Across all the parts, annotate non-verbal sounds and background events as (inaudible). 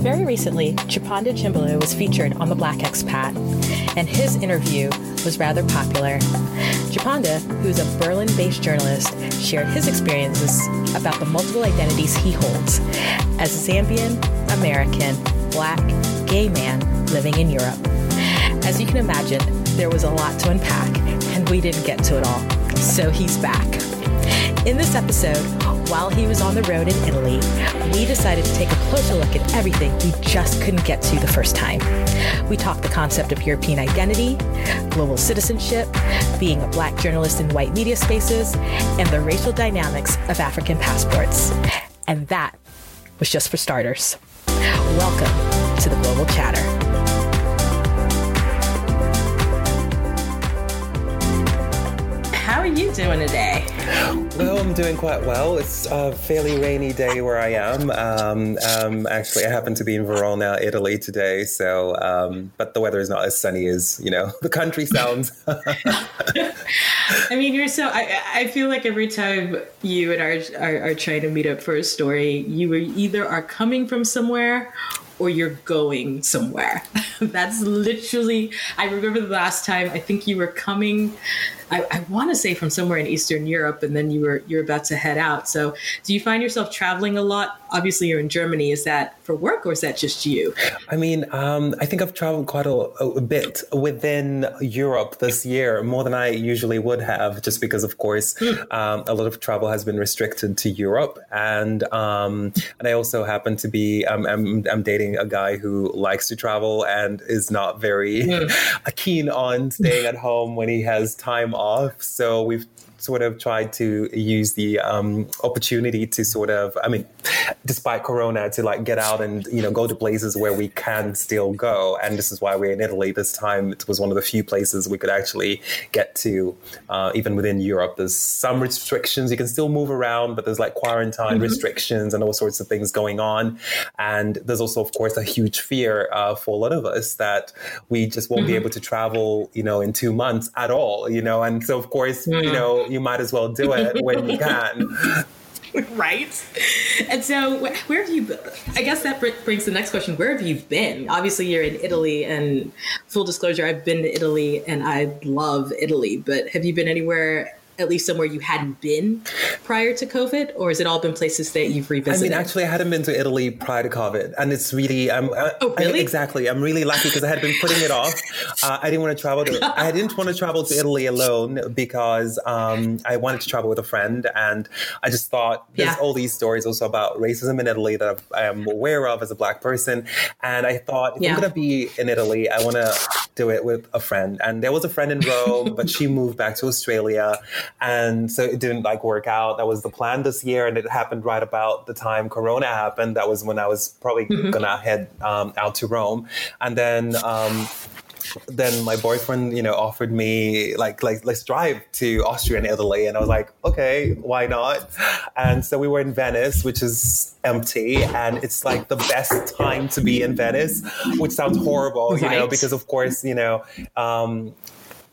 Very recently, Chiponda Chimbelu was featured on the Black Expat, and his interview was rather popular. Chipanda, who's a Berlin based journalist, shared his experiences about the multiple identities he holds as a Zambian, American, black, gay man living in Europe. As you can imagine, there was a lot to unpack, and we didn't get to it all. So he's back. In this episode, while he was on the road in Italy, we decided to take a closer look at everything we just couldn't get to the first time. We talked the concept of European identity, global citizenship, being a black journalist in white media spaces, and the racial dynamics of African passports. And that was just for starters. Welcome to the Global Chatter. You doing today? Well, I'm doing quite well. It's a fairly rainy day where I am. Um, um, actually, I happen to be in Verona, Italy today. So, um, but the weather is not as sunny as you know (laughs) the country sounds. (laughs) I mean, you're so. I, I feel like every time you and I are, are, are trying to meet up for a story, you either are coming from somewhere or you're going somewhere. (laughs) That's literally. I remember the last time. I think you were coming I, I want to say from somewhere in Eastern Europe, and then you were you're about to head out. So, do you find yourself traveling a lot? Obviously, you're in Germany. Is that for work, or is that just you? I mean, um, I think I've traveled quite a, a, bit within Europe this year, more than I usually would have, just because, of course, mm. um, a lot of travel has been restricted to Europe, and um, and I also happen to be um, I'm, I'm dating a guy who likes to travel and is not very mm. (laughs) keen on staying at home when he has time off. So we've sort of tried to use the um, opportunity to sort of, I mean, despite Corona, to like get out and you know go to places where we can still go. And this is why we're in Italy this time. It was one of the few places we could actually get to, uh, even within Europe. There's some restrictions. You can still move around, but there's like quarantine mm-hmm. restrictions and all sorts of things going on. And there's also, of course, a huge fear uh, for a lot of us that we just won't mm-hmm. be able to travel, you know, in two months at all. You know, and so of course, you mm. You might as well do it when you (laughs) can. right? And so, where have you been? I guess that brings the next question. Where have you been? Obviously, you're in Italy, and full disclosure, I've been to Italy and I love Italy, but have you been anywhere at least somewhere you hadn't been prior to COVID, or has it all been places that you've revisited? I mean, actually, I hadn't been to Italy prior to COVID, and it's really, I'm, oh, really? I, exactly. I'm really lucky because I had been putting it off. (laughs) Uh, I didn't want to travel. To, I didn't want to travel to Italy alone because um, I wanted to travel with a friend, and I just thought there's yeah. all these stories also about racism in Italy that I am aware of as a black person, and I thought if yeah. I'm going to be in Italy, I want to do it with a friend. And there was a friend in Rome, but she moved back to Australia and so it didn't like work out. That was the plan this year, and it happened right about the time Corona happened. That was when I was probably mm-hmm. gonna head um, out to Rome, and then. Um, then my boyfriend, you know, offered me like, like let's drive to Austria and Italy, and I was like, okay, why not? And so we were in Venice, which is empty, and it's like the best time to be in Venice, which sounds horrible, right. you know, because of course, you know, um,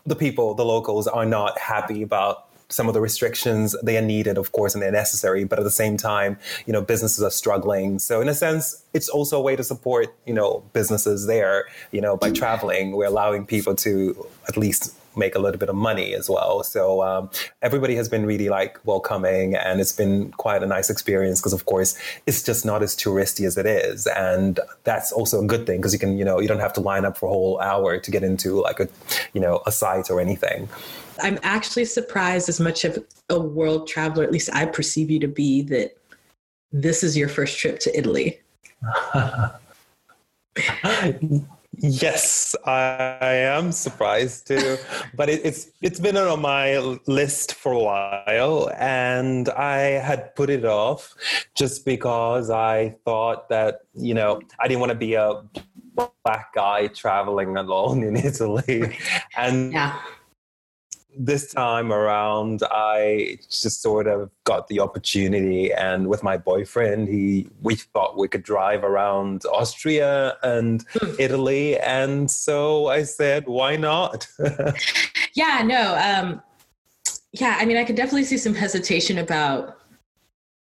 the people, the locals, are not happy about some of the restrictions they are needed of course and they're necessary but at the same time you know businesses are struggling so in a sense it's also a way to support you know businesses there you know by traveling we're allowing people to at least make a little bit of money as well. So um, everybody has been really like welcoming, and it's been quite a nice experience because, of course, it's just not as touristy as it is, and that's also a good thing because you can, you know, you don't have to line up for a whole hour to get into like a, you know, a site or anything. I'm actually surprised as much of a world traveler, at least I perceive you to be, that this is your first trip to Italy. (laughs) Yes, I am surprised too, but it, it's it's been on my list for a while, and I had put it off just because I thought that you know I didn't want to be a black guy traveling alone in (laughs) Italy, and yeah this time around, I just sort of got the opportunity, and with my boyfriend, he we thought we could drive around Austria and hmm. Italy, and so I said, "Why not?" (laughs) yeah, no, um, yeah. I mean, I could definitely see some hesitation about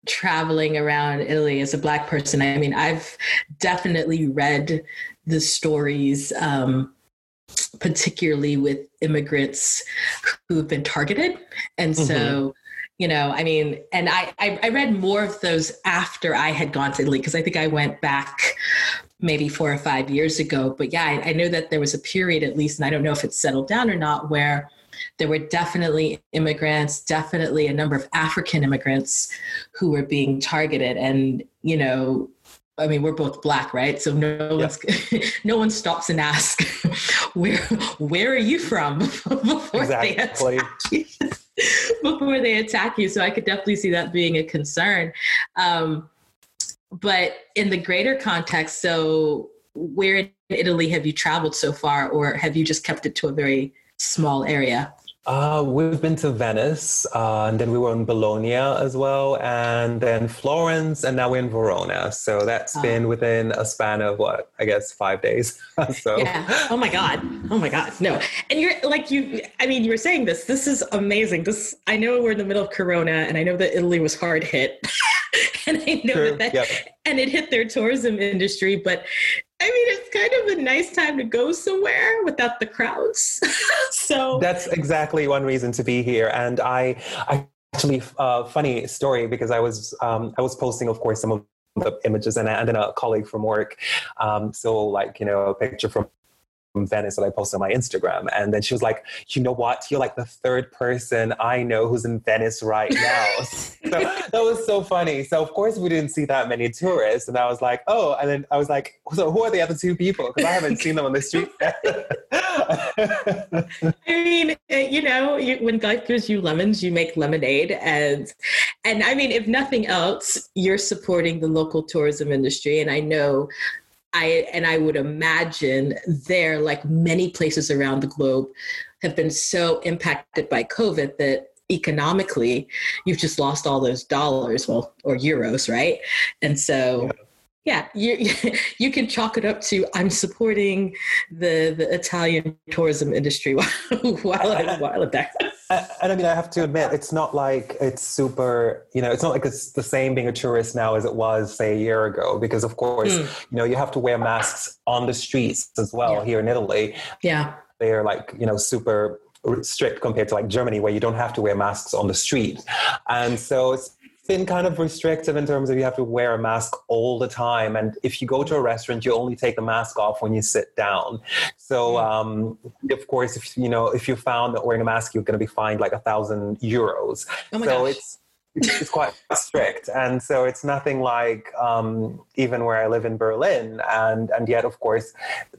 traveling around Italy as a black person. I mean, I've definitely read the stories. Um, particularly with immigrants who've been targeted. And so, mm-hmm. you know, I mean, and I, I, I read more of those after I had gone to Italy because I think I went back maybe four or five years ago. But yeah, I, I know that there was a period at least, and I don't know if it's settled down or not, where there were definitely immigrants, definitely a number of African immigrants who were being targeted. And, you know, I mean, we're both black, right? So no one's (laughs) no one stops and asks, "Where where are you from?" (laughs) before exactly. they attack you. (laughs) before they attack you. So I could definitely see that being a concern. Um, but in the greater context, so where in Italy have you traveled so far, or have you just kept it to a very small area? Uh, we've been to Venice, uh, and then we were in Bologna as well, and then Florence, and now we're in Verona. So that's oh. been within a span of what I guess five days. (laughs) so yeah. Oh my god. Oh my god. No. And you're like you. I mean, you were saying this. This is amazing. This. I know we're in the middle of Corona, and I know that Italy was hard hit. (laughs) and I know True. that, yep. and it hit their tourism industry, but I mean, it's kind of a nice time to go somewhere without the crowds. (laughs) so that's exactly one reason to be here. And I, I actually, uh, funny story because I was, um, I was posting, of course, some of the images and, and then a colleague from work. Um, so like, you know, a picture from Venice that I posted on my Instagram. And then she was like, you know what? You're like the third person I know who's in Venice right (laughs) now. so that was so funny. So of course we didn't see that many tourists. And I was like, oh, and then I was like, so who are the other two people? Because I haven't seen them on the street. (laughs) I mean, eh, you know, you, when God gives you lemons, you make lemonade. And and I mean, if nothing else, you're supporting the local tourism industry. And I know I and I would imagine there, like many places around the globe, have been so impacted by COVID that economically you've just lost all those dollars, well, or euros, right? And so yeah, you (laughs) you can chalk it up to I'm supporting the the Italian tourism industry (laughs) while while, I, while there. And I mean, I have to admit, it's not like it's super, you know, it's not like it's the same being a tourist now as it was, say, a year ago, because of course, mm. you know, you have to wear masks on the streets as well yeah. here in Italy. Yeah. They're like, you know, super strict compared to like Germany, where you don't have to wear masks on the street. And so it's been kind of restrictive in terms of you have to wear a mask all the time. And if you go to a restaurant, you only take the mask off when you sit down. So, hmm. um, of course, if you know if you found that wearing a mask, you're going to be fined like a thousand euros. Oh so gosh. it's it's quite strict and so it's nothing like um, even where i live in berlin and and yet of course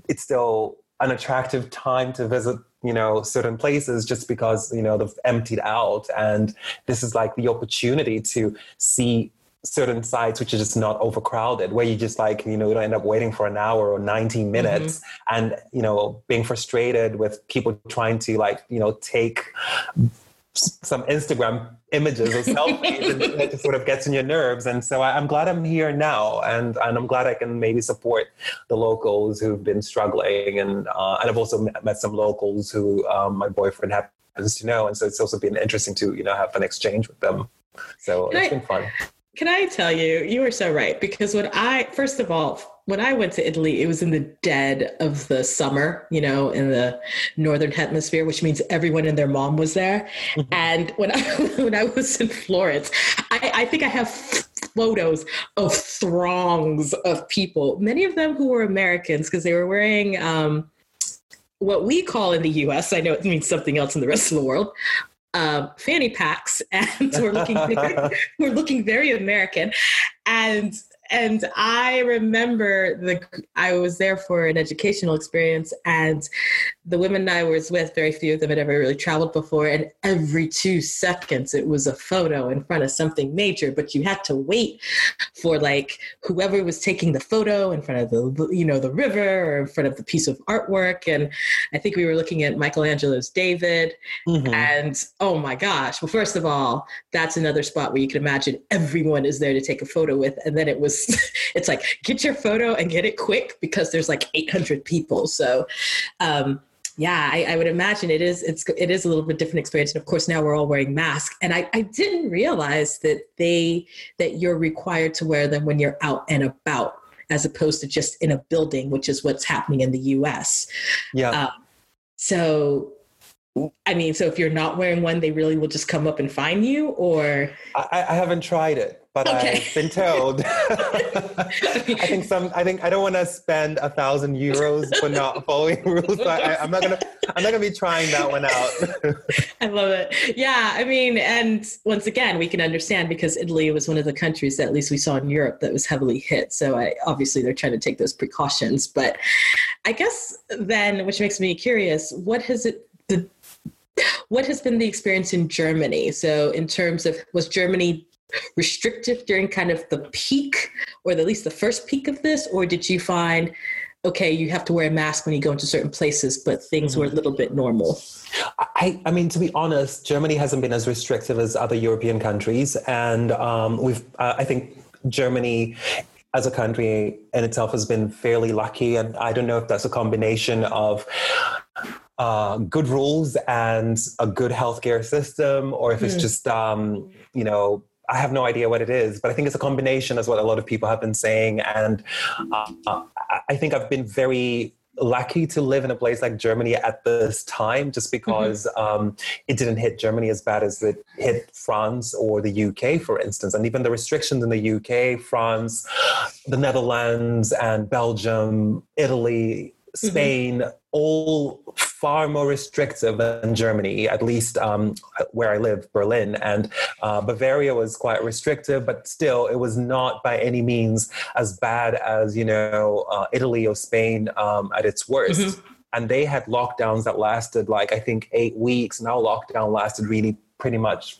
it's still an attractive time to visit you know certain places just because you know they've emptied out and this is like the opportunity to see certain sites which are just not overcrowded where you just like you know you don't end up waiting for an hour or 90 mm-hmm. minutes mm-hmm. and you know being frustrated with people trying to like you know take some Instagram images or selfies and it just sort of gets in your nerves. And so I, am glad I'm here now and, and I'm glad I can maybe support the locals who've been struggling. And, uh, and I've also met, met some locals who um, my boyfriend happens to know. And so it's also been interesting to, you know, have an exchange with them. So can it's I, been fun. Can I tell you, you are so right. Because when I, first of all, when I went to Italy, it was in the dead of the summer, you know, in the northern hemisphere, which means everyone and their mom was there. Mm-hmm. And when I (laughs) when I was in Florence, I, I think I have photos of throngs of people, many of them who were Americans because they were wearing um, what we call in the US, I know it means something else in the rest of the world, uh, fanny packs, (laughs) and we're looking (laughs) we're looking very American. And and I remember the I was there for an educational experience, and the women I was with, very few of them had ever really traveled before, and every two seconds it was a photo in front of something major. But you had to wait for like whoever was taking the photo in front of the you know the river or in front of the piece of artwork, and I think we were looking at Michelangelo's David, mm-hmm. and oh my gosh! Well, first of all, that's another spot where you can imagine everyone is there to take a photo with, and then it was (laughs) it's like get your photo and get it quick because there's like 800 people. So, um, yeah, I, I, would imagine it is it's it is a little bit different experience. And of course, now we're all wearing masks, and I, I didn't realize that they that you're required to wear them when you're out and about, as opposed to just in a building, which is what's happening in the U.S. Yeah. Um, so I mean, so if you're not wearing one, they really will just come up and find you, or I, I haven't tried it but okay. I've been told. (laughs) I think some. I think I don't want to spend a thousand euros for not following rules. So I, am not gonna. I'm not gonna be trying that one out. (laughs) I love it. Yeah, I mean, and once again, we can understand because Italy was one of the countries that at least we saw in Europe that was heavily hit. So I, obviously they're trying to take those precautions. But I guess then, which makes me curious, what has it the what has been the experience in Germany? So, in terms of, was Germany restrictive during kind of the peak or at least the first peak of this? Or did you find okay you have to wear a mask when you go into certain places but things were a little bit normal? I, I mean to be honest germany hasn't been as restrictive as other european countries. And um, we've uh, i think germany as a country in itself has been fairly lucky. And i don't know if that's a combination of uh, good rules and a good healthcare system, or if it's mm. just um, you know I have no idea what it is, but I think it's a combination, as what a lot of people have been saying. And uh, I think I've been very lucky to live in a place like Germany at this time, just mm-hmm. because mm-hmm. um, it didn't hit Germany as bad as it hit France or the UK, for instance. And even the restrictions in the UK, France, the Netherlands, and Belgium, Italy, Mm-hmm. Spain, mm-hmm. All far more restrictive than Germany, at least um, where I live, Berlin. And uh, Bavaria was quite restrictive, but still, it was not by any means as bad as, you know, uh, Italy or Spain um, at its worst. Mm-hmm. And they had lockdowns that lasted like, I think, eight weeks. Now, lockdown lasted really pretty much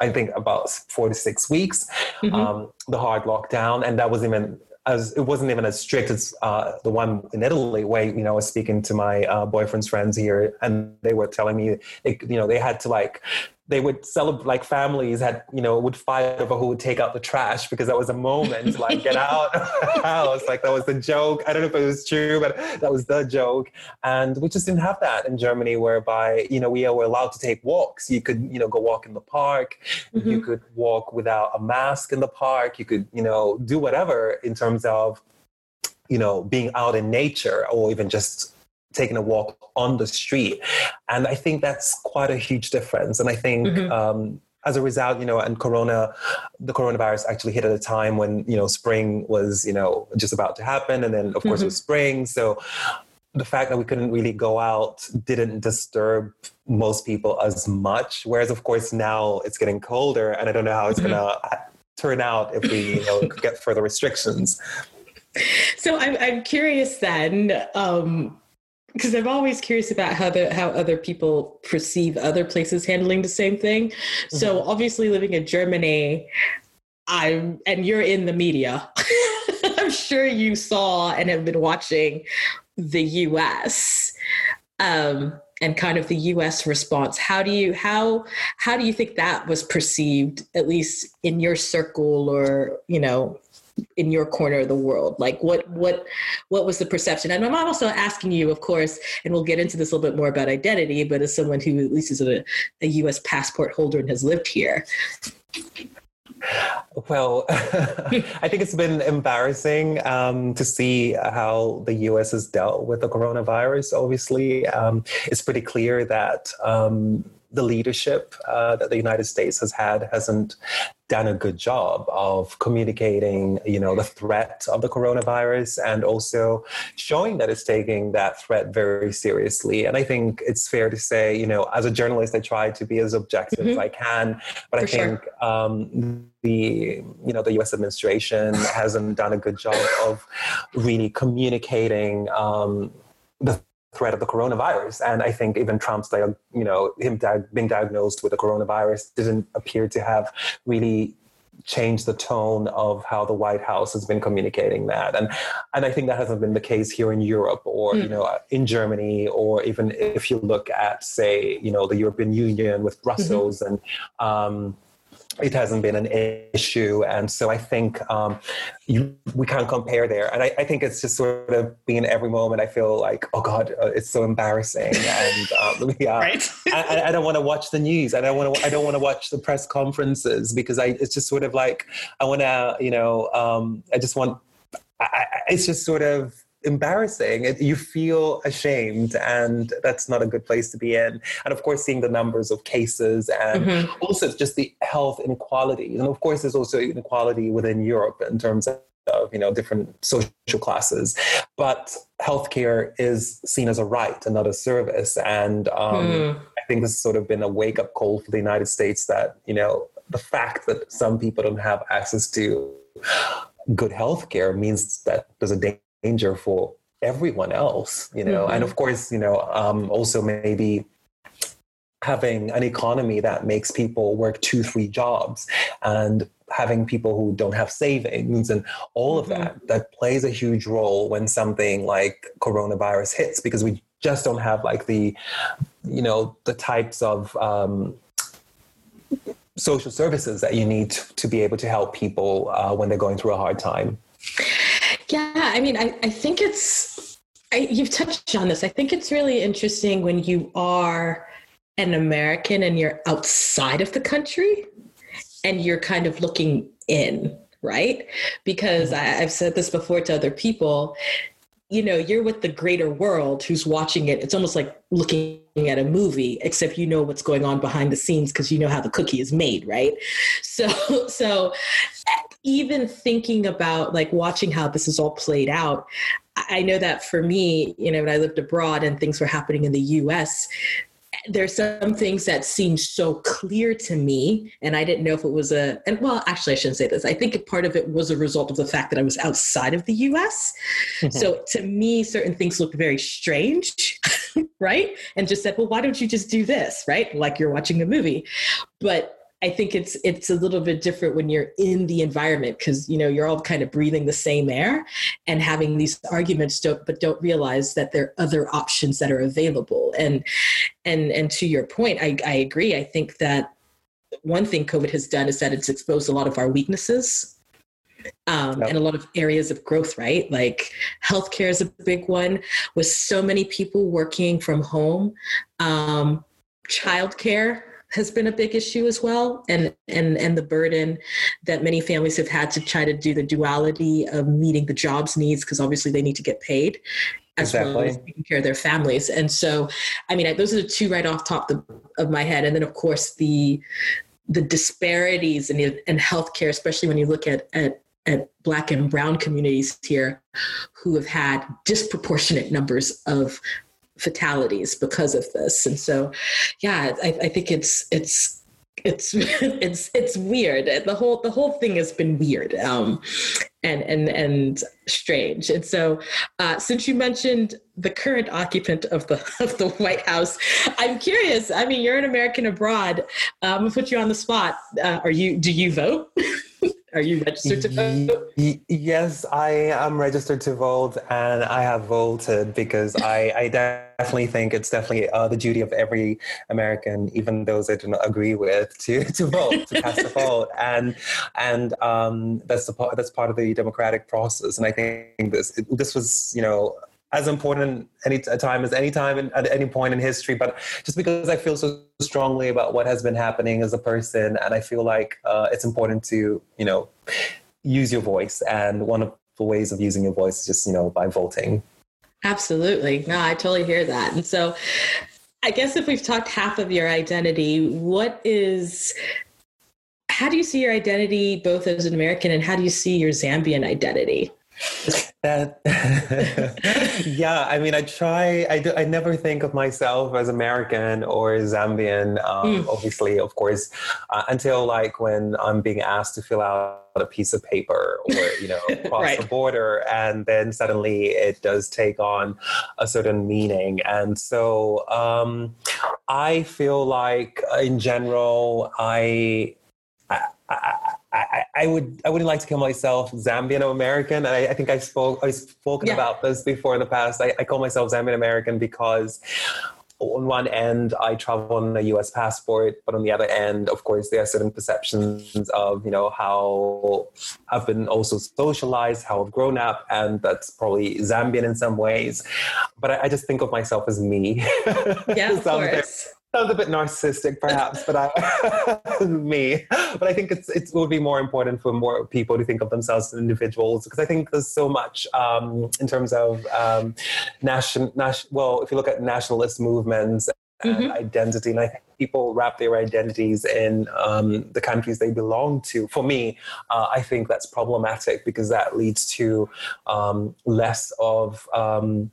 I think about four to six weeks, mm-hmm. um, the hard lockdown, and that was even as it wasn't even as strict as uh, the one in Italy, where you know I was speaking to my uh, boyfriend's friends here, and they were telling me, it, you know, they had to like they would celebrate like families had you know would fight over who would take out the trash because that was a moment to like get out of the (laughs) house. Like that was the joke. I don't know if it was true but that was the joke. And we just didn't have that in germany whereby you know we were allowed to take walks. You could you know go walk in the park. Mm-hmm. you could walk without a mask in the park. You could you know do whatever in terms of you know being out in nature or even just taking a walk on the street. And I think that's quite a huge difference. And I think mm-hmm. um, as a result, you know, and Corona, the coronavirus actually hit at a time when, you know, spring was, you know, just about to happen. And then, of course, mm-hmm. it was mm-hmm. spring. So the fact that we couldn't really go out didn't disturb most people as much. Whereas, of course, now it's getting colder, and I don't know how it's mm-hmm. going to turn out if we, you know, get further restrictions. So I'm, I'm curious then. Um, because I'm always curious about how the how other people perceive other places handling the same thing. Mm-hmm. So obviously living in Germany, I'm and you're in the media. (laughs) I'm sure you saw and have been watching the US. Um, and kind of the US response. How do you how how do you think that was perceived, at least in your circle or, you know, in your corner of the world? Like what what what was the perception? And i'm also asking you of course and we'll get into this a little bit more about identity but as someone who at least is a, a us passport holder and has lived here. Well, (laughs) I think it's been embarrassing um, to see how the US has dealt with the coronavirus. Obviously, um, it's pretty clear that um, the leadership uh, that the United States has had hasn't done a good job of communicating, you know, the threat of the coronavirus and also showing that it's taking that threat very seriously. And I think it's fair to say, you know, as a journalist, I try to be as objective mm-hmm. as I can, but For I think sure. um, the you know the U.S. administration hasn't done a good job of really communicating um, the threat of the coronavirus. And I think even Trump's, you know, him di- being diagnosed with the coronavirus didn't appear to have really changed the tone of how the White House has been communicating that. And and I think that hasn't been the case here in Europe or mm. you know in Germany or even if you look at say you know the European Union with Brussels mm-hmm. and. Um, it hasn't been an issue. And so I think um, you, we can't compare there. And I, I, think it's just sort of being every moment I feel like, oh God, uh, it's so embarrassing. (laughs) And um, (laughs) yeah, right. I, I, don't want to watch the news. I don't want to, I don't want to watch the press conferences because I, it's just sort of like, I want to, you know, um, I just want, I, it's just sort of, embarrassing. It, you feel ashamed, and that's not a good place to be in. And of course, seeing the numbers of cases and mm-hmm. also just the health inequalities. And of course, there's also inequality within Europe in terms of of you know different social classes but healthcare is seen as a right and not a service and um, mm. i think this has sort of been a wake-up call for the united states that you know the fact that some people don't have access to good healthcare means that there's a danger for everyone else, you know, mm-hmm. and of course, you know, um, also maybe having an economy that makes people work two, three jobs and having people who don't have savings and all of mm-hmm. that, that plays a huge role when something like coronavirus hits because we just don't have like the, you know, the types of, um, social services that you need to be able to help people uh, when they're going through a hard time. Yeah, I mean, I, I think it's, I, you've touched on this. I think it's really interesting when you are an American and you're outside of the country and you're kind of looking in, right? Because I, I've said this before to other people you know you're with the greater world who's watching it it's almost like looking at a movie except you know what's going on behind the scenes because you know how the cookie is made right so so even thinking about like watching how this is all played out i know that for me you know when i lived abroad and things were happening in the us there's some things that seem so clear to me and i didn't know if it was a and well actually i shouldn't say this. I think part of it was a result of the fact that i was outside of the us mm-hmm. so to me certain things looked very strange (laughs) right? And just said well why don't you just do this? Right? Like you're watching a movie. But I think it's it's a little bit different when you're in the environment because you know you're all kind of breathing the same air and having these arguments don't but don't realize that there are other options that are available and and and to your point I, I agree I think that one thing COVID has done is that it's exposed a lot of our weaknesses um, yep. and a lot of areas of growth, right? Like healthcare is a big one with so many people working from home. Um, childcare has been a big issue as well. And and and the burden that many families have had to try to do the duality of meeting the jobs needs because obviously they need to get paid as exactly. well as taking care of their families. And so i mean those are the two right off top of my head. And then of course the the disparities in, in healthcare especially when you look at at at black and brown communities here who have had disproportionate numbers of fatalities because of this. And so, yeah, I, I think it's it's it's (laughs) it's it's weird. The whole the whole thing has been weird um, and and and strange. And so, uh, since you mentioned the current occupant of the (laughs) of the White House, I'm curious. I mean, you're an American abroad. Um, I'm gonna put you on the spot. Uh, are you? Do you vote? (laughs) Are you registered to vote? Yes, I am registered to vote, and I have voted because I, I definitely think it's definitely uh, the duty of every American, even those I do not agree with, to, (laughs) to vote, to cast a vote, and and um, that's the part that's part of the democratic process. And I think this this was you know as important any time as any time in, at any point in history, but just because I feel so strongly about what has been happening as a person, and I feel like uh, it's important to you know use your voice, and one of the ways of using your voice is just you know by voting. Absolutely, no, I totally hear that, and so. I guess if we've talked half of your identity, what is how do you see your identity both as an American and how do you see your Zambian identity? That (laughs) yeah, I mean, I try. I do, I never think of myself as American or Zambian. Um, mm. Obviously, of course, uh, until like when I'm being asked to fill out a piece of paper or you know (laughs) cross right. the border, and then suddenly it does take on a certain meaning. And so um, I feel like, in general, I, I, I I, I, would I wouldn't like to call myself Zambian American. I, I think I spoke I've spoken yeah. about this before in the past. I, I call myself Zambian American because on one end I travel on a US passport, but on the other end, of course, there are certain perceptions of, you know, how I've been also socialized, how I've grown up, and that's probably Zambian in some ways. But I, I just think of myself as me. (laughs) Yeah, of course sounds a bit narcissistic perhaps but i (laughs) me but i think it's it would be more important for more people to think of themselves as individuals because i think there's so much um, in terms of um, national nation, well if you look at nationalist movements and mm-hmm. identity and i think people wrap their identities in um, the countries they belong to for me uh, i think that's problematic because that leads to um, less of um,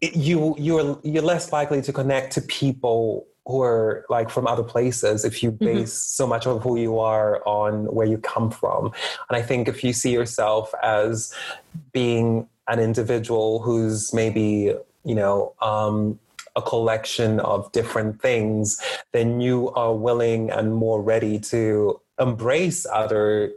you you're you're less likely to connect to people who are like from other places if you mm-hmm. base mm-hmm. so much of who you are on where you come from and i think if you see yourself as being an individual who's maybe you know um, a collection of different things then you are willing and more ready to embrace other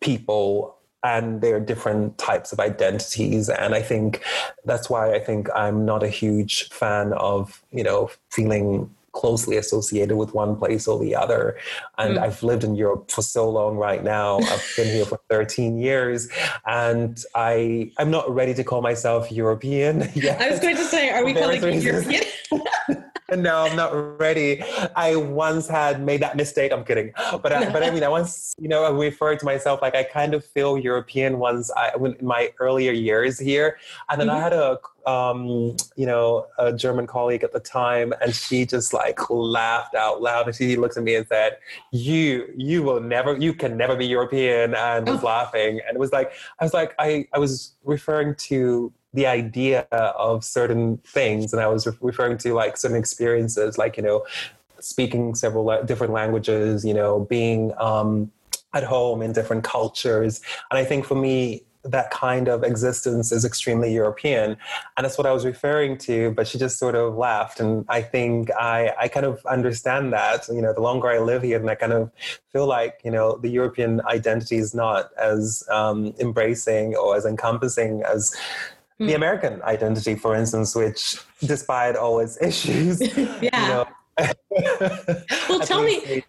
people and there are different types of identities. And i think that's why i think i'm not a huge fan of you know feeling closely associated with one place or the other. And mm. i've lived in europe for so long right now. I've been here for 13 years. And i i'm not ready to call myself european (laughs) yet. i was going to say are we calling you european (laughs) (laughs) no, I'm not ready. I once had made that mistake. I'm kidding, but I, but I mean, I once, you know, I referred to myself like I kind of feel European once I in my earlier years here, and then mm-hmm. I had a um, you know, a German colleague at the time, and she just like laughed out loud, and she looked at me and said, "You, you will never, you can never be European," and was oh. laughing, and it was like, I was like, I, I was referring to the idea of certain things and i was re- referring to like certain experiences like you know speaking several la- different languages you know being um, at home in different cultures and i think for me that kind of existence is extremely European. And that's what I was referring to, but she just sort of laughed. And I think I, I kind of understand that. You know, the longer I live here, and I kind of feel like, you know, the European identity is not as um, embracing or as encompassing as the hmm. American identity, for instance, which, despite all its issues, (laughs) yeah. (laughs) Well, (laughs) tell me.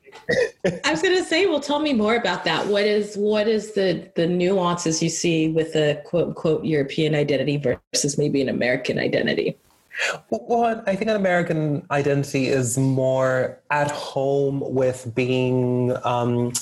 I was going to say, well, tell me more about that. What is what is the the nuances you see with a quote unquote European identity versus maybe an American identity? Well, I think an American identity is more at home with being. Um,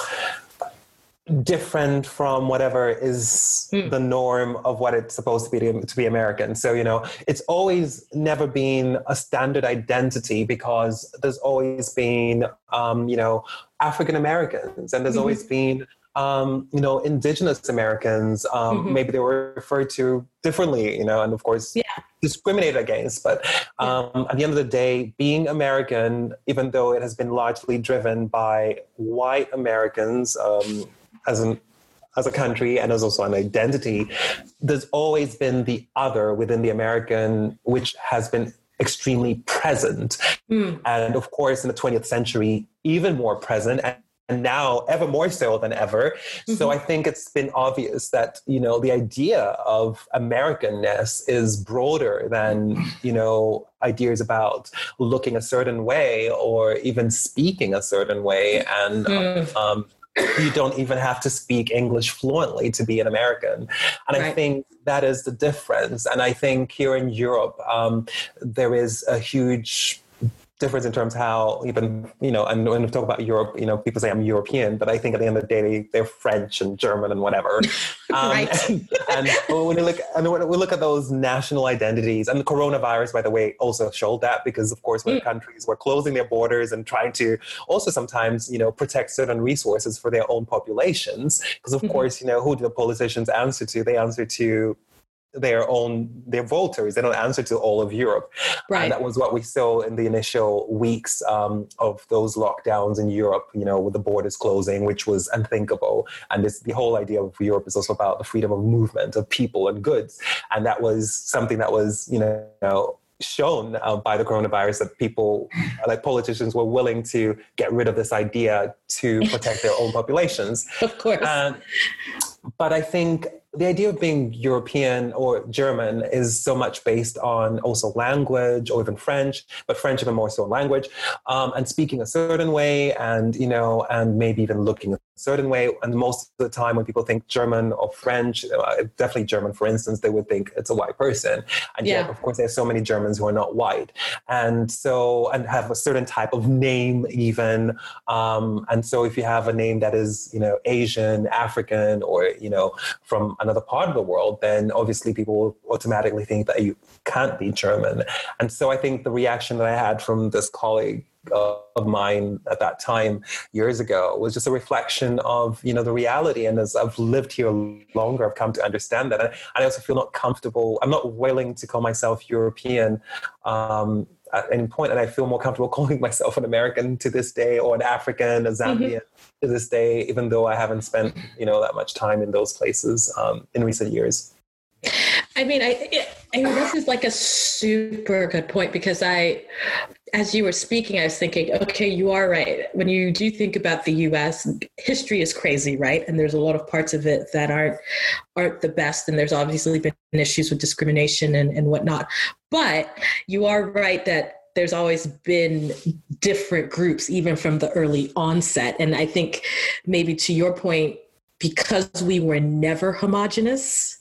different from whatever is mm. the norm of what it's supposed to be to, to, be American. So, you know, it's always never been a standard identity because there's always been, um, you know, African Americans and there's mm-hmm. always been, um, you know, indigenous Americans. Um, mm-hmm. Maybe they were referred to differently, you know, and of course, yeah. discriminated against. But um, at the end of the day, being American, even though it has been largely driven by white Americans, um, as an as a country and as also an identity, there's always been the other within the American, which has been extremely present. Mm. And of course, in the 20th century, even more present. And, and now ever more so than ever. Mm-hmm. So I think it's been obvious that, you know, the idea of Americanness is broader than, you know, ideas about looking a certain way or even speaking a certain way. And mm. um, you don't even have to speak English fluently to be an American. And right. I think that is the difference. And I think here in Europe, um, there is a huge difference in terms of how even you know and when we talk about Europe you know people say I'm European but I think at the end of the day they're French and German and whatever (laughs) um, right and, (laughs) and, when we look and when we look at those national identities and the coronavirus by the way also showed that because of course when mm. countries were closing their borders and trying to also sometimes you know protect certain resources for their own populations because of mm-hmm. course you know who do the politicians answer to they answer to their own their voters. They don't answer to all of Europe. Right. And that was what we saw in the initial weeks um, of those lockdowns in Europe. You know, with the borders closing, which was unthinkable. And this, the whole idea of Europe is also about the freedom of movement of people and goods. And that was something that was, you know shown uh, by the coronavirus that people, like politicians, were willing to get rid of this idea to (laughs) protect their own populations. Of course. but I think the idea of being European or German is so much based on also language or even French, but French even more so in language, um, and speaking a certain way, and you know, and maybe even looking a certain way. And most of the time, when people think German or French, uh, definitely German, for instance, they would think it's a white person, and yeah. yet, of course, there's so many Germans who are not white, and so and have a certain type of name even, um, and so if you have a name that is you know Asian, African, or you know from another part of the world, then obviously people will automatically think that you can't be German. And so I think the reaction that I had from this colleague of mine at that time years ago was just a reflection of you know the reality and as i've lived here longer i've come to understand that and i also feel not comfortable i'm not willing to call myself european um, any point, and I feel more comfortable (laughs) calling myself an American to this day, or an African, a Zambian mm-hmm. to this day, even though I haven't spent you know that much time in those places um, in recent years. I mean, I, I mean, this is like a super good point because I, as you were speaking, I was thinking, okay, you are right. When you do think about the U.S., history is crazy, right? And there's a lot of parts of it that aren't aren't the best, and there's obviously been issues with discrimination and, and whatnot. But you are right that there's always been different groups, even from the early onset. And I think maybe to your point, because we were never homogenous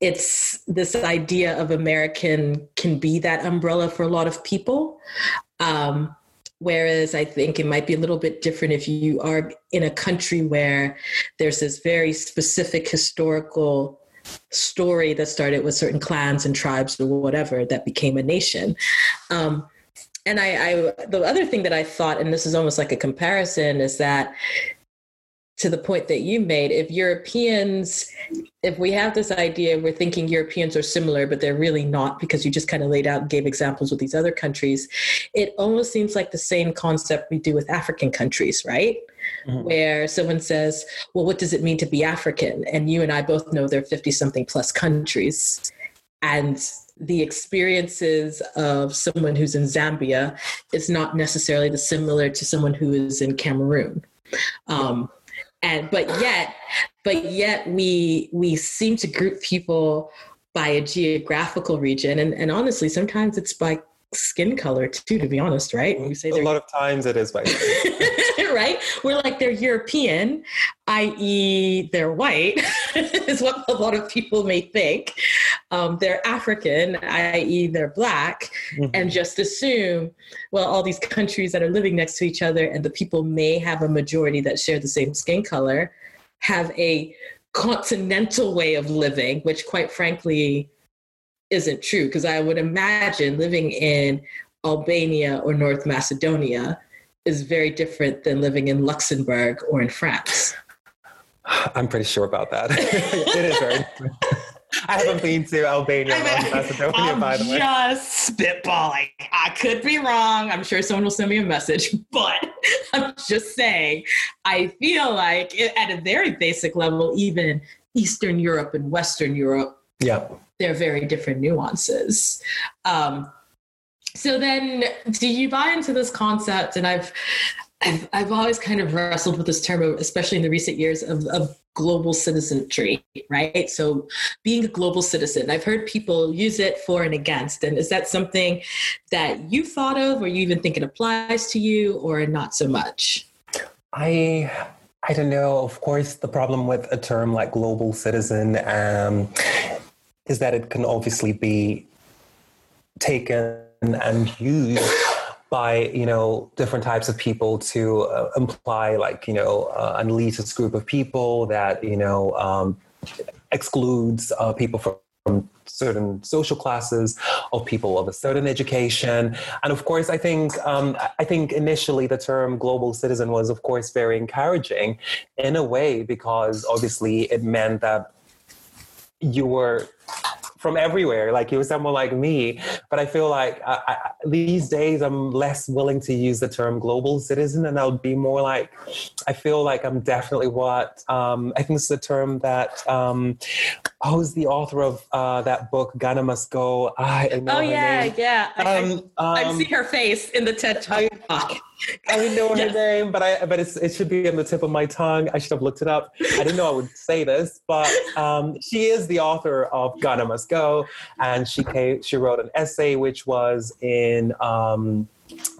it's this idea of American can be that umbrella for a lot of people. Um, whereas I think it might be a little bit different if you are in a country where there's this very specific historical story that started with certain clans and tribes or whatever that became a nation. Um, and I, I, the other thing that I thought, and this is almost like a comparison, is that to the point that you made, if Europeans, if we have this idea, we're thinking Europeans are similar, but they're really not because you just kind of laid out and gave examples with these other countries, it almost seems like the same concept we do with African countries, right? Mm-hmm. Where someone says, Well, what does it mean to be African? And you and I both know there are 50 something plus countries. And the experiences of someone who's in Zambia is not necessarily the similar to someone who is in Cameroon. Um, and but yet but yet we we seem to group people by a geographical region. And, and honestly sometimes it's by skin color too to be honest right? When we say a lot of times it is by (laughs) right? We're like they're european i.e they're white (laughs) is what a lot of people may think. Um, they're african i.e they're black mm-hmm. and just assume well all these countries that are living next to each other and the people may have a majority that share the same skin color have a continental way of living which quite frankly isn't true because I would imagine living in Albania or North Macedonia is very different than living in Luxembourg or in France. (sighs) I'm pretty sure about that. (laughs) it is very. (laughs) I haven't been to Albania or North Macedonia, I'm by the way. Just spitballing. I could be wrong. I'm sure someone will send me a message, (laughs) but I'm just saying. I feel like, at a very basic level, even Eastern Europe and Western Europe yeah they're very different nuances um, so then do you buy into this concept and i've I've, I've always kind of wrestled with this term, especially in the recent years, of, of global citizenry, right? So, being a global citizen, I've heard people use it for and against. And is that something that you thought of, or you even think it applies to you, or not so much? I I don't know. Of course, the problem with a term like global citizen um, is that it can obviously be taken and used by you know different types of people to uh, imply like you know uh, an elitist group of people that you know um, excludes uh, people from from certain social classes of people of a certain education. And of course i think um, i think initially the term global citizen was of course very encouraging in a way because obviously it meant that you were from everywhere. Like you were someone like me. But I feel like I, I, these days I'm less willing to use the term global citizen, and I'll be more like I feel like I'm definitely what um, I think it's a term that um, who's the author of uh, that book Ghana Must Go. I, I oh yeah, name. yeah. I, um, I, see her face in the TED Talk. I didn't know her yes. name, but I but it should be on the tip of my tongue. I should have looked it up. I didn't know I would say this, but um, she is the author of Ghana Must Go, and she came, she wrote an essay which was in. Um,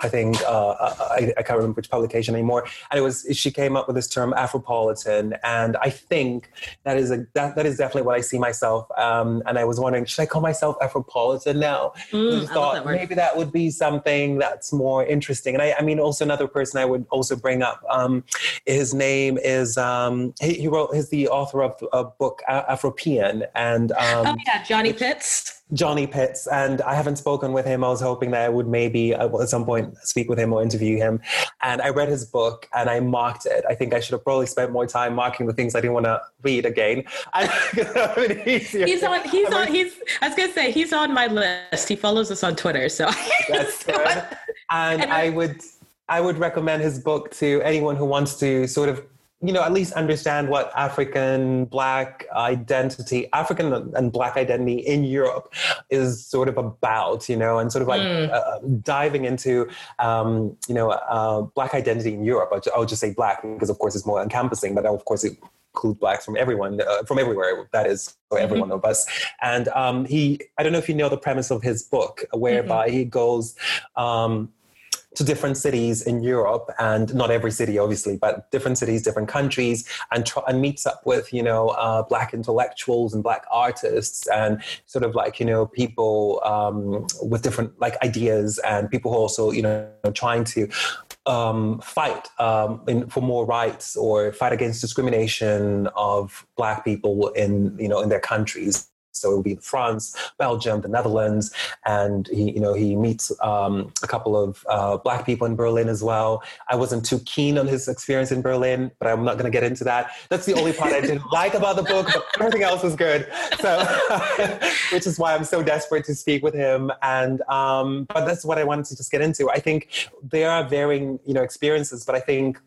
I think uh, I, I, can't remember which publication anymore. And it was she came up with this term Afropolitan, and I think that is a that, that is definitely what I see myself. Um, and I was wondering, should I call myself Afropolitan now? Mm, I thought that maybe that would be something that's more interesting. And I, I mean, also another person I would also bring up. Um, his name is um, he, he, wrote he's the author of a book Afropean, and um, oh yeah, Johnny Pitts. Johnny Pitts, and I haven't spoken with him. I was hoping that I would maybe uh, at some point speak with him or interview him. And I read his book and I marked it. I think I should have probably spent more time marking the things I didn't want to read again. (laughs) he's on. He's on. He's. I was gonna say he's on my list. He follows us on Twitter, so (laughs) that's good. (laughs) And, and I would. I would recommend his book to anyone who wants to sort of you know, at least understand what African Black identity, African and Black identity in Europe is sort of about, you know, and sort of like mm. uh, diving into, um, you know, uh, Black identity in Europe. I'll just say Black because, of course, it's more encompassing, but of course, it include blacks from everyone, uh, from everywhere. That is, for every mm-hmm. one of us. And um, he, I don't know if you know the premise of his book, whereby mm-hmm. he goes. Um, to different cities in Europe, and not every city, obviously, but different cities, different countries, and try, and meets up with you know uh, black intellectuals and black artists, and sort of like you know people um, with different like ideas, and people who also you know trying to um, fight um, in, for more rights or fight against discrimination of black people in you know in their countries so it would be France, Belgium, the Netherlands, and he, you know, he meets um, a couple of uh, black people in Berlin as well. I wasn't too keen on his experience in Berlin, but I'm not going to get into that. That's the only part I didn't (laughs) like about the book, but everything else was good. So, (laughs) which is why I'm so desperate to speak with him. And um, but that's what I wanted to just get into. I think there are varying, you know, experiences, but I think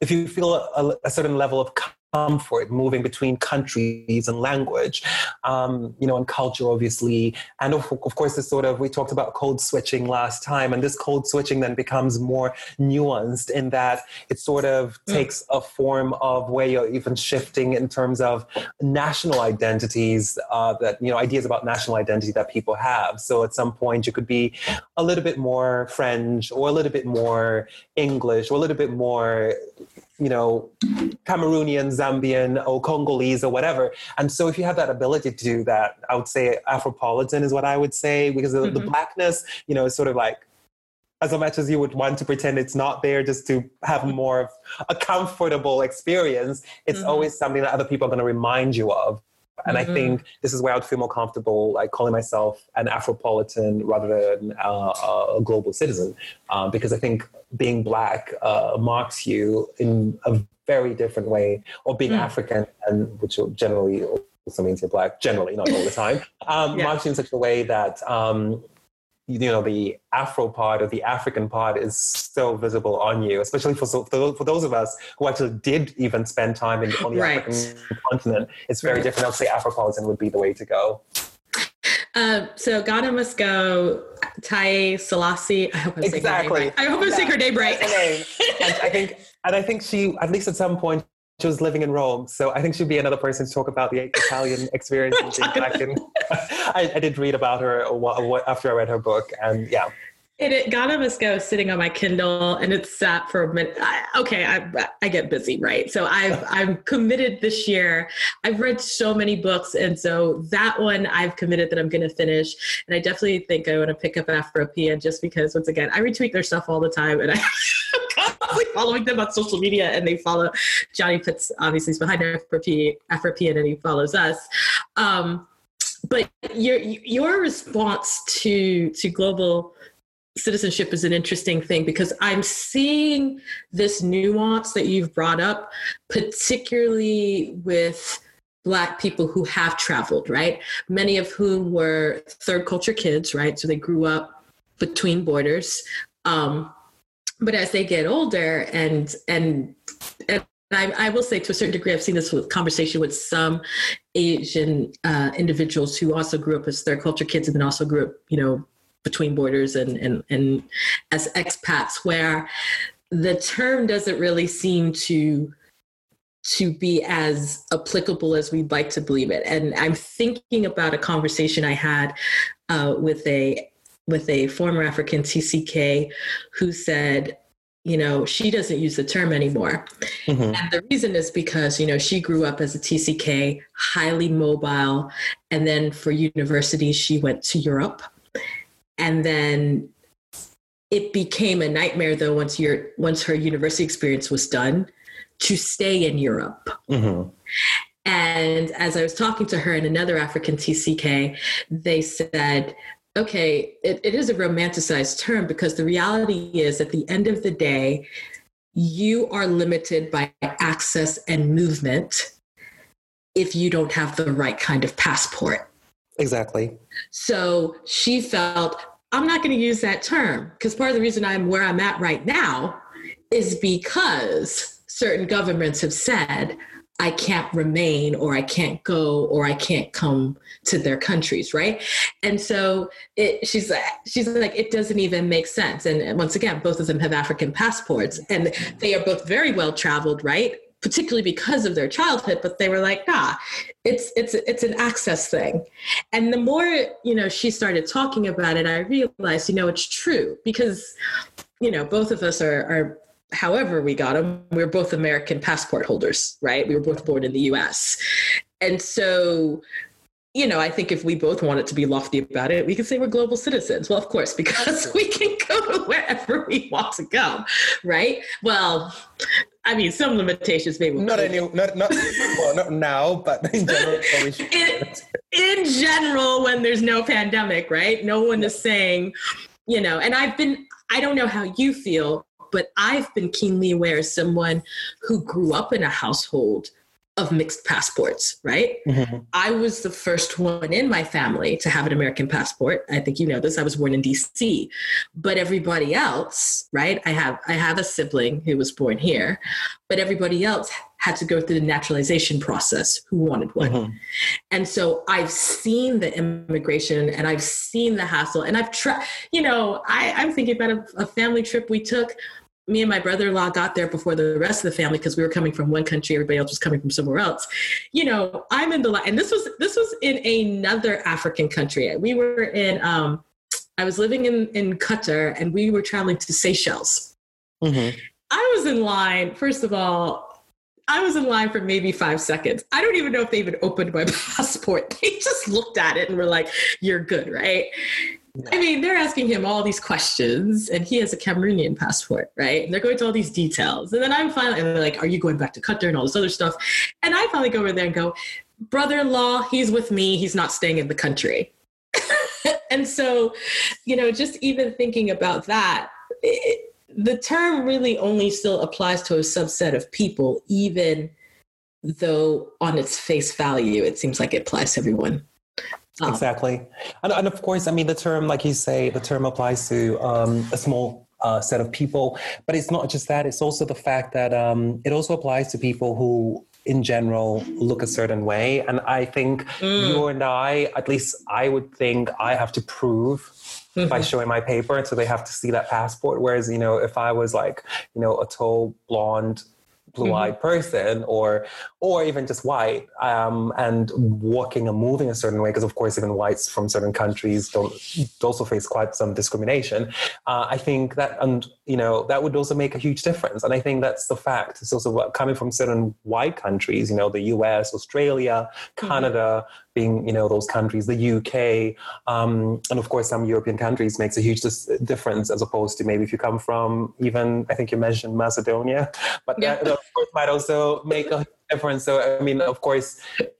if you feel a, a certain level of comfort moving between countries and language, um, you know, and culture, obviously. And of, of course, this sort of, we talked about code switching last time, and this code switching then becomes more nuanced in that it sort of mm. takes a form of where you're even shifting in terms of national identities, uh, that, you know, ideas about national identity that people have. So at some point, you could be a little bit more French or a little bit more English or a little bit more you know, Cameroonian, Zambian, or Congolese or whatever. And so if you have that ability to do that, I would say Afropolitan is what I would say because mm-hmm. the, blackness, you know, is sort of like as much as you would want to pretend it's not there just to have more of a comfortable experience, it's mm-hmm. always something that other people are going to remind you of. And mm-hmm. I think this is where I would feel more comfortable, like calling myself an Afropolitan rather than uh, a global citizen, um, because I think being black uh, marks you in a very different way, or being mm. African, and which generally also means you're black, generally not all the time, um, yeah. marks you in such a way that um, you know the afro part or the african part is so visible on you especially for for those of us who actually did even spend time in, on the right. african continent it's very right. different i'd say afropolitan would be the way to go um, so Ghana must go. Tai Selasi. I hope I'm exactly. her name right. I hope I'm saying her name right. I think, and I think she, at least at some point, she was living in Rome, so I think she'd be another person to talk about the Italian experience. (laughs) I, I, did read about her after I read her book, and yeah. it, it Ghana Must Go sitting on my Kindle and it sat for a minute. I, okay, I, I get busy, right? So I've (laughs) I'm committed this year. I've read so many books, and so that one I've committed that I'm going to finish. And I definitely think I want to pick up Afropean just because, once again, I retweet their stuff all the time, and (laughs) I'm constantly following them on social media, and they follow Johnny Pitts. Obviously, is behind Afropean, Afropean, and he follows us. Um, but your your response to to global citizenship is an interesting thing because I'm seeing this nuance that you've brought up, particularly with Black people who have traveled, right? Many of whom were third culture kids, right? So they grew up between borders. Um, but as they get older and and and I, I, will say to a certain degree, I've seen this with conversation with some Asian uh, individuals who also grew up as third culture kids and then also grew up, you know, between borders and, and, and as expats where the term doesn't really seem to to be as applicable as we'd like to believe it. And i'm thinking about a conversation i had uh, with a with a former african tck who said you know she doesn't use the term anymore mm-hmm. and the reason is because you know she grew up as a tck highly mobile and then for university she went to europe and then it became a nightmare though once your once her university experience was done to stay in Europe. Mm-hmm. And as I was talking to her and another African TCK, they said, okay, it, it is a romanticized term because the reality is at the end of the day, you are limited by access and movement if you don't have the right kind of passport. Exactly. So she felt, I'm not going to use that term because part of the reason I'm where I'm at right now is because certain governments have said, I can't remain or I can't go or I can't come to their countries, right? And so it, she's she's like, it doesn't even make sense. And once again, both of them have African passports and they are both very well traveled, right? particularly because of their childhood but they were like nah it's it's it's an access thing and the more you know she started talking about it i realized you know it's true because you know both of us are are however we got them we are both american passport holders right we were both born in the us and so you know, I think if we both wanted to be lofty about it, we could say we're global citizens. Well, of course, because (laughs) we can go to wherever we want to go, right? Well, I mean, some limitations maybe. Not any, not not well, not now, but in general, (laughs) in, in general, when there's no pandemic, right? No one is saying, you know. And I've been, I don't know how you feel, but I've been keenly aware as someone who grew up in a household of mixed passports, right? Mm-hmm. I was the first one in my family to have an American passport. I think you know this. I was born in DC. But everybody else, right? I have I have a sibling who was born here, but everybody else had to go through the naturalization process who wanted one. Mm-hmm. And so I've seen the immigration and I've seen the hassle and I've tried, you know, I, I'm thinking about a, a family trip we took me and my brother-in-law got there before the rest of the family because we were coming from one country everybody else was coming from somewhere else you know i'm in the line, and this was this was in another african country we were in um i was living in in qatar and we were traveling to seychelles mm-hmm. i was in line first of all I was in line for maybe five seconds. I don't even know if they even opened my (laughs) passport. They just looked at it and were like, You're good, right? I mean, they're asking him all these questions, and he has a Cameroonian passport, right? And they're going to all these details. And then I'm finally, and they're like, Are you going back to Qatar and all this other stuff? And I finally go over there and go, Brother in law, he's with me. He's not staying in the country. (laughs) and so, you know, just even thinking about that, it, the term really only still applies to a subset of people, even though on its face value, it seems like it applies to everyone. Um, exactly. And, and, of course, I mean, the term, like you say, the term applies to um, a small uh, set of people. But it's not just that, it's also the fact that um, it also applies to people who, in general, look a certain way. And I think mm. you and I, at least I would think I have to prove mm-hmm. by showing my paper. And so they have to see that passport. Whereas, you know, if I was like, you know, a tall, blonde, blue-eyed mm-hmm. person or or even just white um, and walking and moving a certain way because of course even whites from certain countries don't also face quite some discrimination uh, i think that and you know that would also make a huge difference and i think that's the fact it's also coming from certain white countries you know the us australia mm-hmm. canada mm-hmm being you know those countries, the UK, um, and of course some European countries makes a huge dis- difference as opposed to maybe if you come from even I think you mentioned Macedonia, (laughs) but yeah. that of course might also make a difference. So I mean, of course,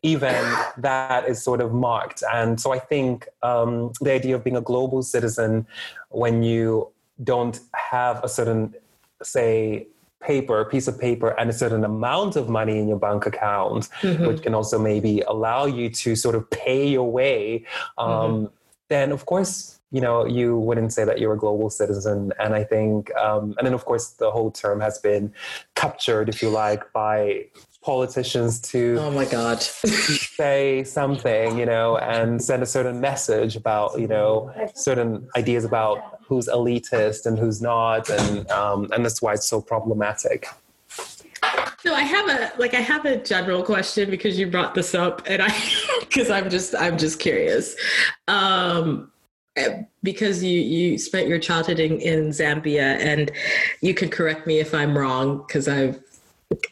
even that is sort of marked, and so I think um, the idea of being a global citizen when you don't have a certain say paper, a piece of paper, and a certain amount of money in your bank account, mm-hmm. which can also maybe allow you to sort of pay your way, um, mm-hmm. then of course, you know, you wouldn't say that you're a global citizen. And I think, um, and then of course, the whole term has been captured, if you like, by politicians to oh my god (laughs) say something you know and send a certain message about you know certain ideas about who's elitist and who's not, and um, and that's why it's so problematic. So I have a like I have a general question because you brought this up, and I (laughs) because I'm just I'm just curious. Um, because you you spent your childhood in, in Zambia, and you can correct me if I'm wrong because I've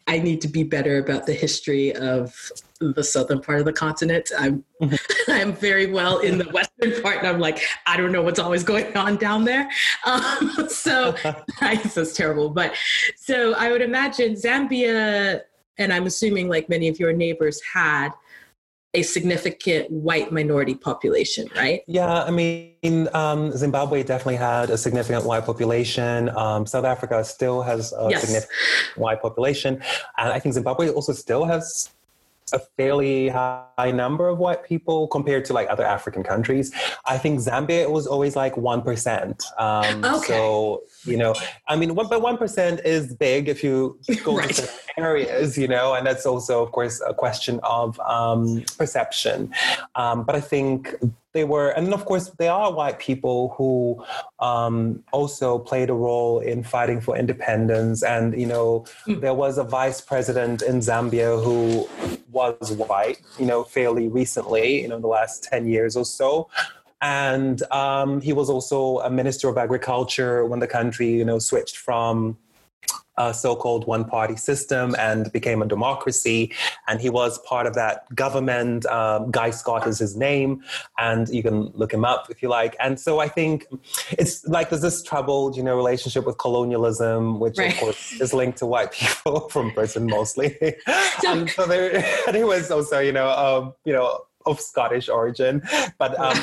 I need to be better about the history of the southern part of the continent. I'm mm-hmm. (laughs) I'm very well in the (laughs) western part, and I'm like, I don't know what's always going on down there. (laughs) Um, so that's terrible. But so I would imagine Zambia, and I'm assuming like many of your neighbors had a significant white minority population, right? Yeah, I mean, um, Zimbabwe definitely had a significant white population. Um, South Africa still has a yes. significant white population. And I think Zimbabwe also still has a fairly high number of white people compared to like other African countries. I think Zambia was always like 1%. Um, okay. So, you know, I mean, one, but 1% is big if you (laughs) go right. to areas, you know, and that's also, of course, a question of um, perception. Um, but I think they were, and then of course, they are white people who um, also played a role in fighting for independence. And, you know, mm. there was a vice president in Zambia who was white, you know, fairly recently, you know, in the last 10 years or so. And um, he was also a minister of agriculture when the country, you know, switched from a so-called one-party system and became a democracy. And he was part of that government. Um, Guy Scott is his name, and you can look him up if you like. And so I think it's like there's this troubled, you know, relationship with colonialism, which right. of course is linked to white people (laughs) from Britain mostly. and (laughs) so there, and he was also, you know, um, you know of Scottish origin, but um,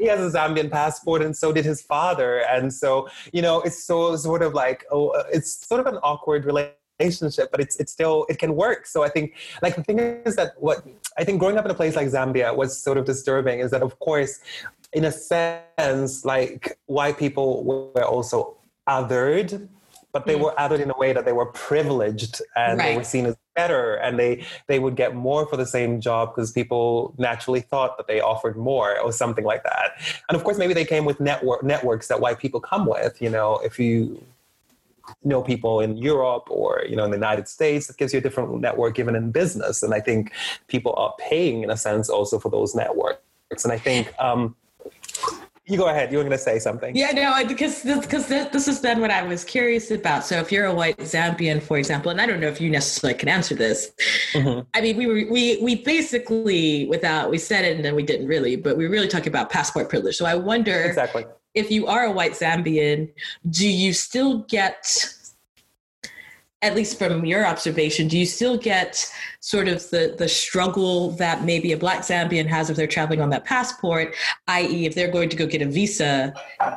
he has a Zambian passport, and so did his father. And so, you know, it's so sort of like, oh, uh, it's sort of an awkward relationship, but it's it's still it can work. So I think like the thing is that what I think growing up in a place like Zambia was sort of disturbing is that of course, in a sense, like white people were also othered but they mm. were othered in a way that they were privileged and right. they were seen as better and they they would get more for the same job because people naturally thought that they offered more or something like that. And of course maybe they came with network networks that white people come with you know if you know people in Europe or you know in the United States it gives you a different network even in business. And I think people are paying in a sense also for those networks. And I think um, you go ahead. You were going to say something. Yeah, no, because because this is then what I was curious about. So, if you're a white Zambian, for example, and I don't know if you necessarily can answer this. Mm-hmm. I mean, we were we we basically without we said it and then we didn't really, but we were really talking about passport privilege. So, I wonder exactly if you are a white Zambian, do you still get at least from your observation, do you still get sort of the, the struggle that maybe a Black Zambian has if they're traveling on that passport, i.e., if they're going to go get a visa,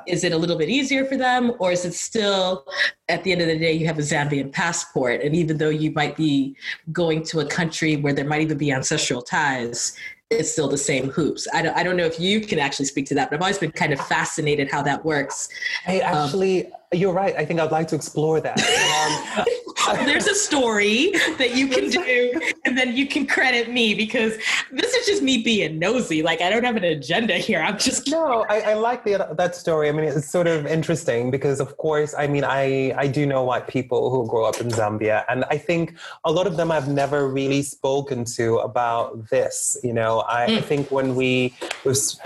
is it a little bit easier for them? Or is it still, at the end of the day, you have a Zambian passport? And even though you might be going to a country where there might even be ancestral ties, it's still the same hoops. I don't, I don't know if you can actually speak to that, but I've always been kind of fascinated how that works. Hey, um, actually, um, you're right. I think I'd like to explore that. Um, (laughs) there's a story that you can do, and then you can credit me because this is just me being nosy. Like I don't have an agenda here. I'm just no. I, I like the, that story. I mean, it's sort of interesting because, of course, I mean, I I do know white people who grow up in Zambia, and I think a lot of them I've never really spoken to about this. You know, I, mm. I think when we was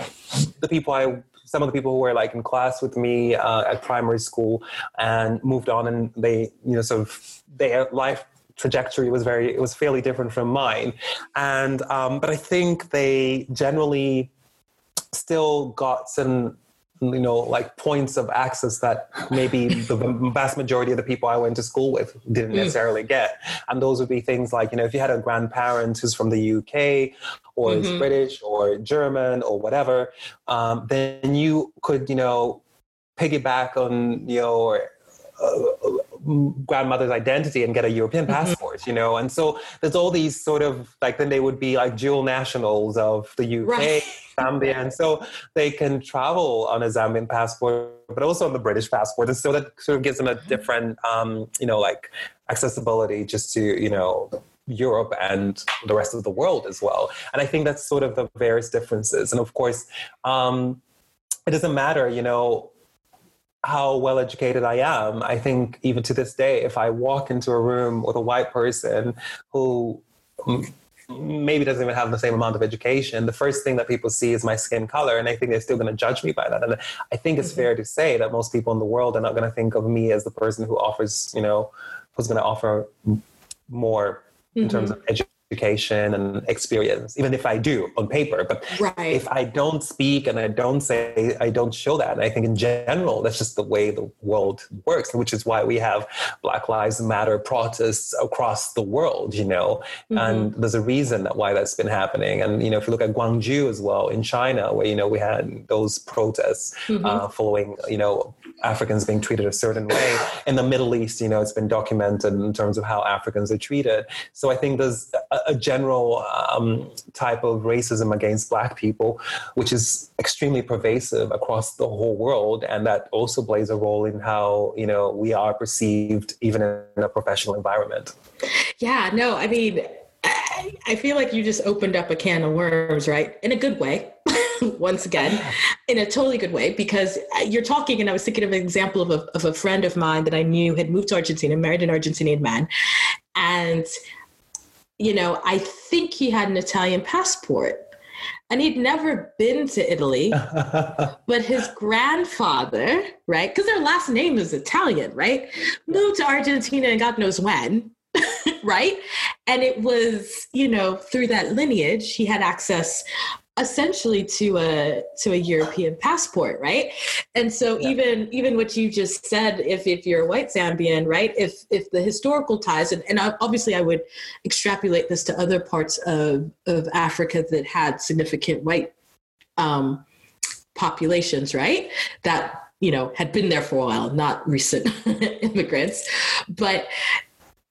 the people I some of the people who were like in class with me uh, at primary school and moved on and they you know sort of their life trajectory was very it was fairly different from mine. And um, but i think they generally still got some you know like points of access that maybe (laughs) the vast majority of the people i went to school with didn't mm. necessarily get and those would be things like you know if you had a grandparent who's from the uk or mm-hmm. is british or german or whatever um, then you could you know piggyback on you know uh, grandmother's identity and get a European mm-hmm. passport, you know? And so there's all these sort of like, then they would be like dual nationals of the UK, right. Zambia. And so they can travel on a Zambian passport, but also on the British passport. And so that sort of gives them a mm-hmm. different, um, you know, like accessibility just to, you know, Europe and the rest of the world as well. And I think that's sort of the various differences. And of course, um, it doesn't matter, you know, how well educated I am. I think even to this day, if I walk into a room with a white person who maybe doesn't even have the same amount of education, the first thing that people see is my skin color, and I think they're still going to judge me by that. And I think it's mm-hmm. fair to say that most people in the world are not going to think of me as the person who offers, you know, who's going to offer more mm-hmm. in terms mm-hmm. of education education and experience, even if I do on paper. But right. if I don't speak and I don't say, I don't show that. And I think in general, that's just the way the world works, which is why we have Black Lives Matter protests across the world, you know. Mm-hmm. And there's a reason that why that's been happening. And, you know, if you look at Guangzhou as well in China, where, you know, we had those protests mm-hmm. uh, following, you know, Africans being treated a certain way. In the Middle East, you know, it's been documented in terms of how Africans are treated. So I think there's a, a general um, type of racism against Black people, which is extremely pervasive across the whole world, and that also plays a role in how you know we are perceived, even in a professional environment. Yeah, no, I mean. I feel like you just opened up a can of worms, right? In a good way. (laughs) once again, in a totally good way, because you're talking, and I was thinking of an example of a, of a friend of mine that I knew had moved to Argentina, married an Argentinian man. And, you know, I think he had an Italian passport. And he'd never been to Italy, (laughs) but his grandfather, right? Because their last name is Italian, right? Moved to Argentina and God knows when, (laughs) right? And it was, you know, through that lineage, he had access essentially to a to a European passport, right? And so yeah. even even what you just said, if if you're a white Zambian, right? If if the historical ties, and, and obviously I would extrapolate this to other parts of of Africa that had significant white um, populations, right? That you know had been there for a while, not recent (laughs) immigrants, but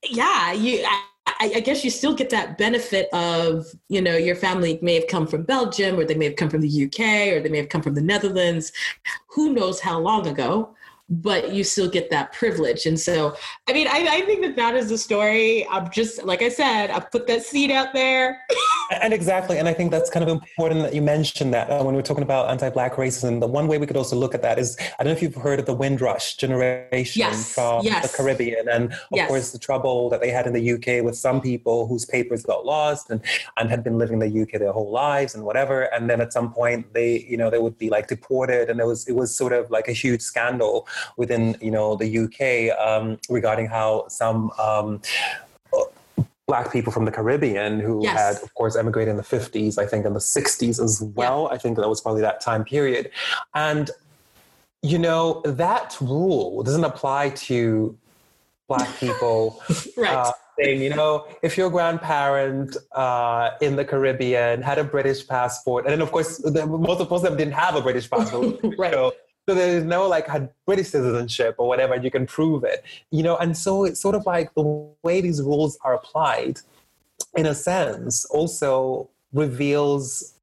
yeah, you. I, I, I, guess you still get that benefit of, you know, your family may have come from Belgium or they may have come from the UK or they may have come from the Netherlands. Who knows how long ago? But you still get that privilege. And so, I mean, I, I think that that is the story. I'm just, like I said, I put that seed out there. and exactly. And I think that's kind of important that you mentioned that uh, when we're talking about anti Black racism. The one way we could also look at that is I don't know if you've heard of the Windrush generation yes. from yes. the Caribbean. And of yes. course, the trouble that they had in the UK with some people whose papers got lost and, and had been living in the UK their whole lives and whatever. And then at some point, they, you know, they would be like deported. And it was, it was sort of like a huge scandal within you know the UK um, regarding how some um, black people from the Caribbean who yes. had, of course, emigrated in the 50s, I think in the 60s as well. Yeah. I think that was probably that time period. And, you know, that rule doesn't apply to black people. (laughs) right. Uh, saying, you know, if your grandparent uh, in the Caribbean had a British passport, and then of course, the, most of them didn't have a British passport. (laughs) right. So so there's no like British citizenship or whatever, you can prove it, you know. And so it's sort of like the way these rules are applied, in a sense, also reveals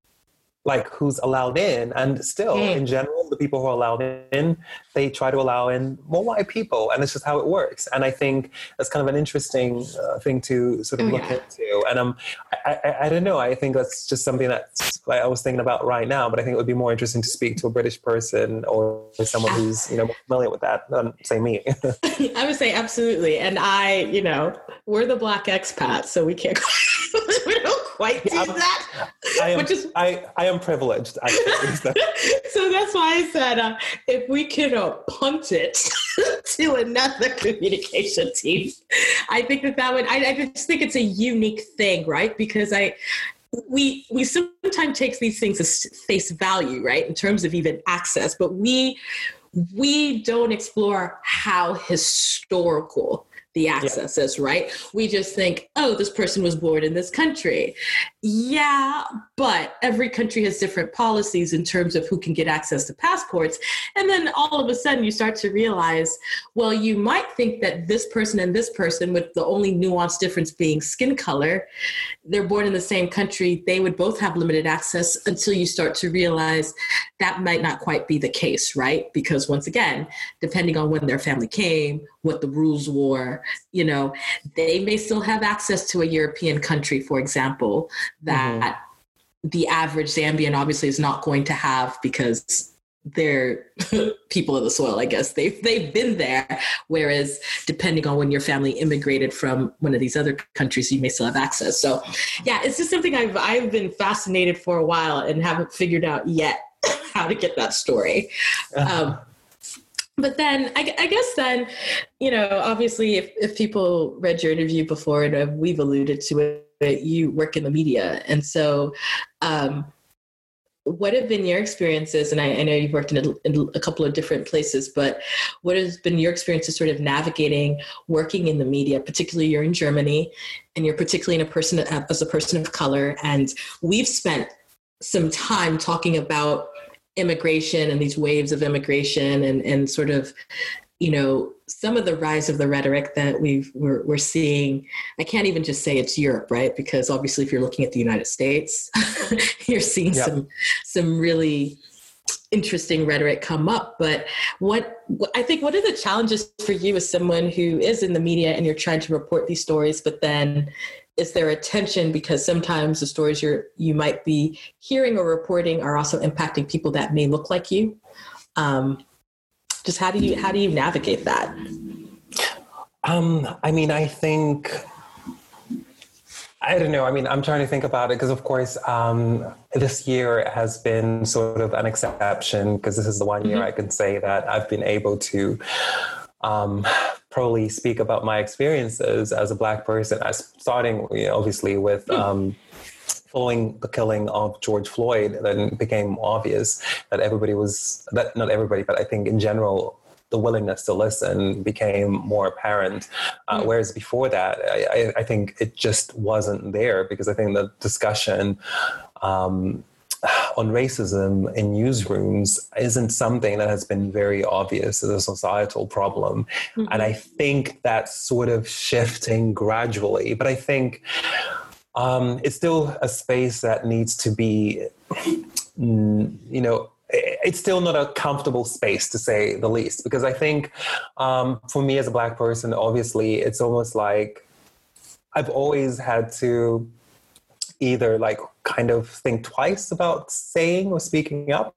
like who's allowed in. And still mm. in general the people who are allowed in they try to allow in more white people. And it's just how it works. And i think that's kind of an interesting uh, thing to sort of oh, look yeah. into. And um, I, I, I, don't know. I think that's just something that like, i was thinking about right now but i think it would be more interesting to speak to a british person or someone who's you know familiar with that than say me. (laughs) (laughs) I would say absolutely. And i you know we're the black expats so we can't (laughs) we don't quite do that I am, is I, I am privileged. (laughs) so that's why I said uh, if we can uh, punt it (laughs) to another communication team, I think that that would. I, I just think it's a unique thing, right? Because I we we sometimes take these things as face value, right, in terms of even access, but we we don't explore how historical the access yeah. is, right? We just think, oh, this person was born in this country. Yeah, but every country has different policies in terms of who can get access to passports. And then all of a sudden you start to realize, well, you might think that this person and this person, with the only nuanced difference being skin color, they're born in the same country, they would both have limited access until you start to realize that might not quite be the case, right? Because once again, depending on when their family came, what the rules were, you know, they may still have access to a European country, for example, that mm-hmm. the average Zambian obviously is not going to have because they're (laughs) people of the soil, I guess. They've they've been there. Whereas depending on when your family immigrated from one of these other countries, you may still have access. So yeah, it's just something I've I've been fascinated for a while and haven't figured out yet (laughs) how to get that story. (laughs) Um, but then I, I, guess then you know obviously if, if people read your interview before and we've alluded to it you work in the media. And so um, what have been your experiences? And I, I know you've worked in a, in a, couple of different places but what has been your experiences sort of navigating working in the media particularly you're in germany and you're particularly in a person as a person of color. And we've spent some time talking about immigration and these waves of immigration and, and sort of you know some of the rise of the rhetoric that we've we're, we're seeing i can't even just say it's europe right because obviously if you're looking at the united states (laughs) you're seeing yep. some some really interesting rhetoric come up but what i think what are the challenges for you as someone who is in the media and you're trying to report these stories but then is there a tension because sometimes the stories you're you might be hearing or reporting are also impacting people that may look like you um, just how do you how do you navigate that um, i mean i think I don't know. I mean, I'm trying to think about it because, of course, um, this year has been sort of an exception because this is the one year mm-hmm. I can say that I've been able to um, probably speak about my experiences as a black person, as starting you know, obviously with hmm. um, following the killing of George Floyd, then it became obvious that everybody was that not everybody, but I think in general. The willingness to listen became more apparent. Uh, mm. Whereas before that, I, I, think it just wasn't there because I think the discussion um, on racism in newsrooms isn't something that has been very obvious as a societal problem. Mm-hmm. And I think that's sort of shifting gradually. But I think um, it's still a space that needs to be, you know, it's still not a comfortable space to say the least because i think um, for me as a black person obviously it's almost like i've always had to either like kind of think twice about saying or speaking up.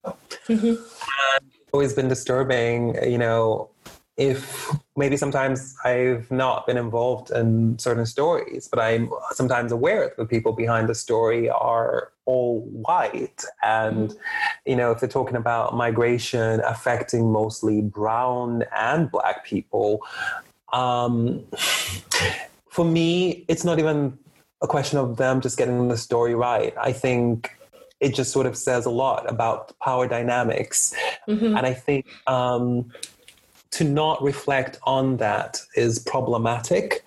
Mm-hmm. And it's always been disturbing, you know, if maybe sometimes I've not been involved in certain stories, but I'm sometimes aware that the people behind the story are all white. And, you know, if they're talking about migration affecting mostly brown and black people, um, for me, it's not even a question of them just getting the story right. I think it just sort of says a lot about power dynamics. Mm-hmm. And I think um, to not reflect on that is problematic.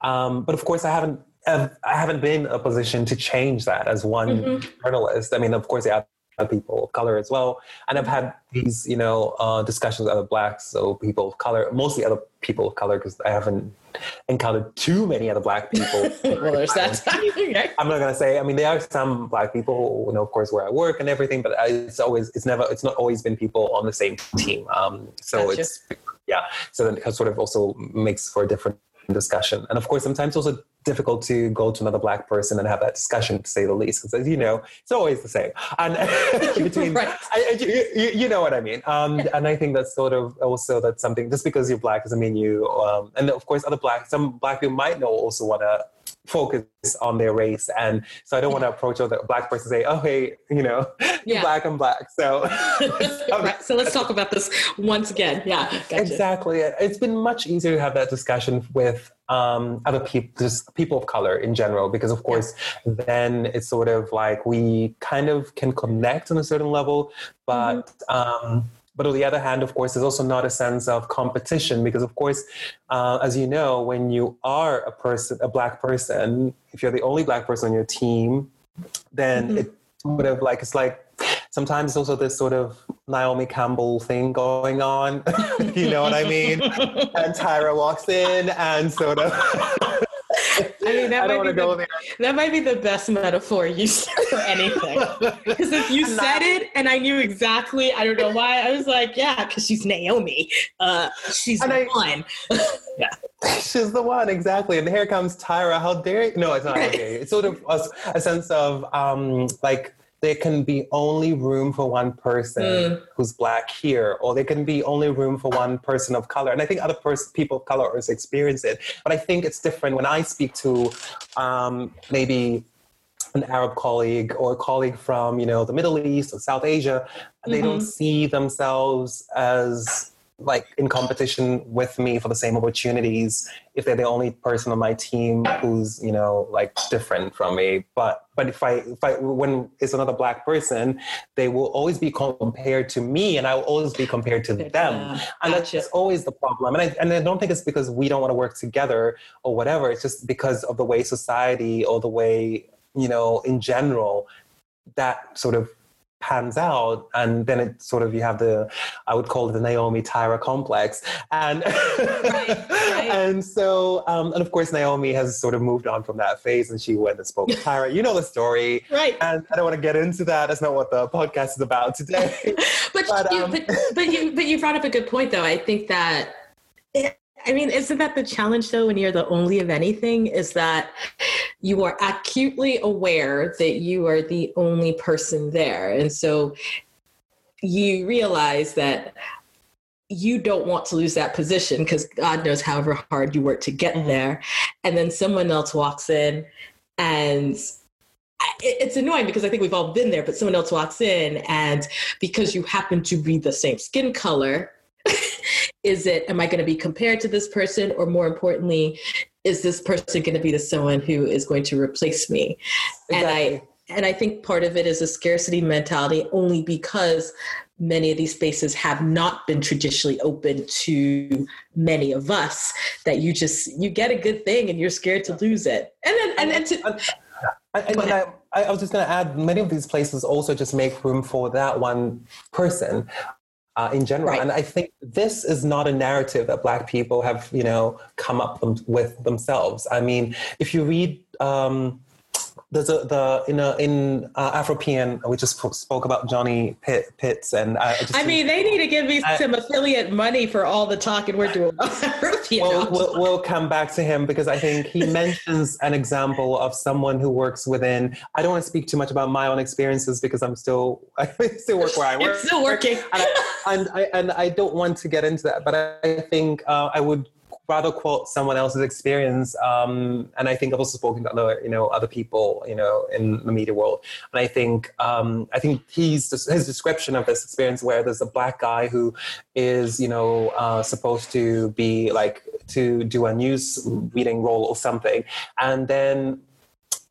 Um, but of course, I haven't. I haven't been in a position to change that as one mm-hmm. journalist. I mean, of course, yeah, people of color as well. And I've had these, you know, uh, discussions with other blacks, so people of color, mostly other people of color, because I haven't encountered too many other black people. (laughs) well, there's that. I'm not gonna say. I mean, there are some black people, you know, of course, where I work and everything, but it's always, it's never, it's not always been people on the same team. Um, so gotcha. it's, yeah. So then it sort of also makes for a different discussion. And of course, sometimes also difficult to go to another black person and have that discussion, to say the least, because as you know, it's always the same. And (laughs) (laughs) between, right. I, you, you, know what I mean. Um, and I think that's sort of also that's something. Just because you're black doesn't mean you. Um, and of course, other black, some black people might know also want to focus on their race. And so I don't want to approach other black person and say, oh, hey, you know, (laughs) yeah. black, I'm black. So, (laughs) (laughs) right. so let's talk about this once again. Yeah. Gotcha. Exactly. It's been much easier to have that discussion with um, other people, just people of color in general, because of course, yeah. then it's sort of like we kind of can connect on a certain level, but, mm-hmm. um, but on the other hand, of course, there's also not a sense of competition because, of course, uh, as you know, when you are a person, a black person, if you're the only black person on your team, then mm-hmm. it would have like it's like sometimes it's also this sort of Naomi Campbell thing going on. (laughs) you know what I mean? (laughs) and Tyra walks in and sort of (laughs) I mean, that, I might be the, that might be the best metaphor you said for (laughs) anything. Because if you I'm said not, it and I knew exactly, I don't know why, I was like, yeah, because she's Naomi. Uh, she's the I, one. (laughs) yeah. She's the one, exactly. And here comes Tyra. How dare you? No, it's not okay. It's sort of a, a sense of um, like, there can be only room for one person mm. who's black here, or there can be only room for one person of color. And I think other pers- people of color also experience it. But I think it's different when I speak to um, maybe an Arab colleague or a colleague from, you know, the Middle East or South Asia. They mm-hmm. don't see themselves as like in competition with me for the same opportunities if they're the only person on my team who's you know like different from me. But but if i if i when it's another black person they will always be compared to me and i will always be compared to them. yeah, and that's just always the problem. And I, and I don't think it's because we don't want to work together or whatever it's just because of the way society or the way you know in general that sort of pans out and then it sort of you have the i would call it the naomi tyra complex. And right, right. and so um, and of course naomi has sort of moved on from that phase and she went and spoke with tyra. You know the story. Right. And i don't want to get into that. That's not what the podcast is about today. (laughs) But, but, you, um, but, but you but you brought up a good point though. I think that I mean, isn't that the challenge though when you're the only of anything? Is that you are acutely aware that you are the only person there. And so you realize that you don't want to lose that position because God knows however hard you work to get mm-hmm. there. And then someone else walks in and it's annoying because I think we've all been there, but someone else walks in and because you happen to be the same skin color, (laughs) is it am i going to be compared to this person? Or more importantly is this person going to be the someone who is going to replace me? Exactly. and i and i think part of it is a scarcity mentality only because many of these spaces have not been traditionally open to many of us that you just you get a good thing and you're scared to lose it. And then and, and to and, and I, I, was just going to add, many of these places also just make room for that one person uh, in general. Right. And I think this is not a narrative that Black people have, you know, come up with themselves. I mean, if you read um, there's a the in a, in uh, Afropean we just spoke about Johnny Pitt, Pitts and I, just, I mean they need to give me I, some affiliate money for all the talking we're doing about (laughs) Afropean. We'll, we'll, we'll, come back to him because I think he mentions an example of someone who works within. I don't want to speak too much about my own experiences because I'm still (laughs) I still work where I work. You're still working, and I, and I, and I don't want to get into that, but I think uh, I would rather quote someone else's experience. Um, and I think I've also spoken to other, you know, other people, you know, in the media world. And I think, um, I think he's his description of this experience where there's a black guy who is, you know, uh, supposed to be like to do a news reading role or something, and then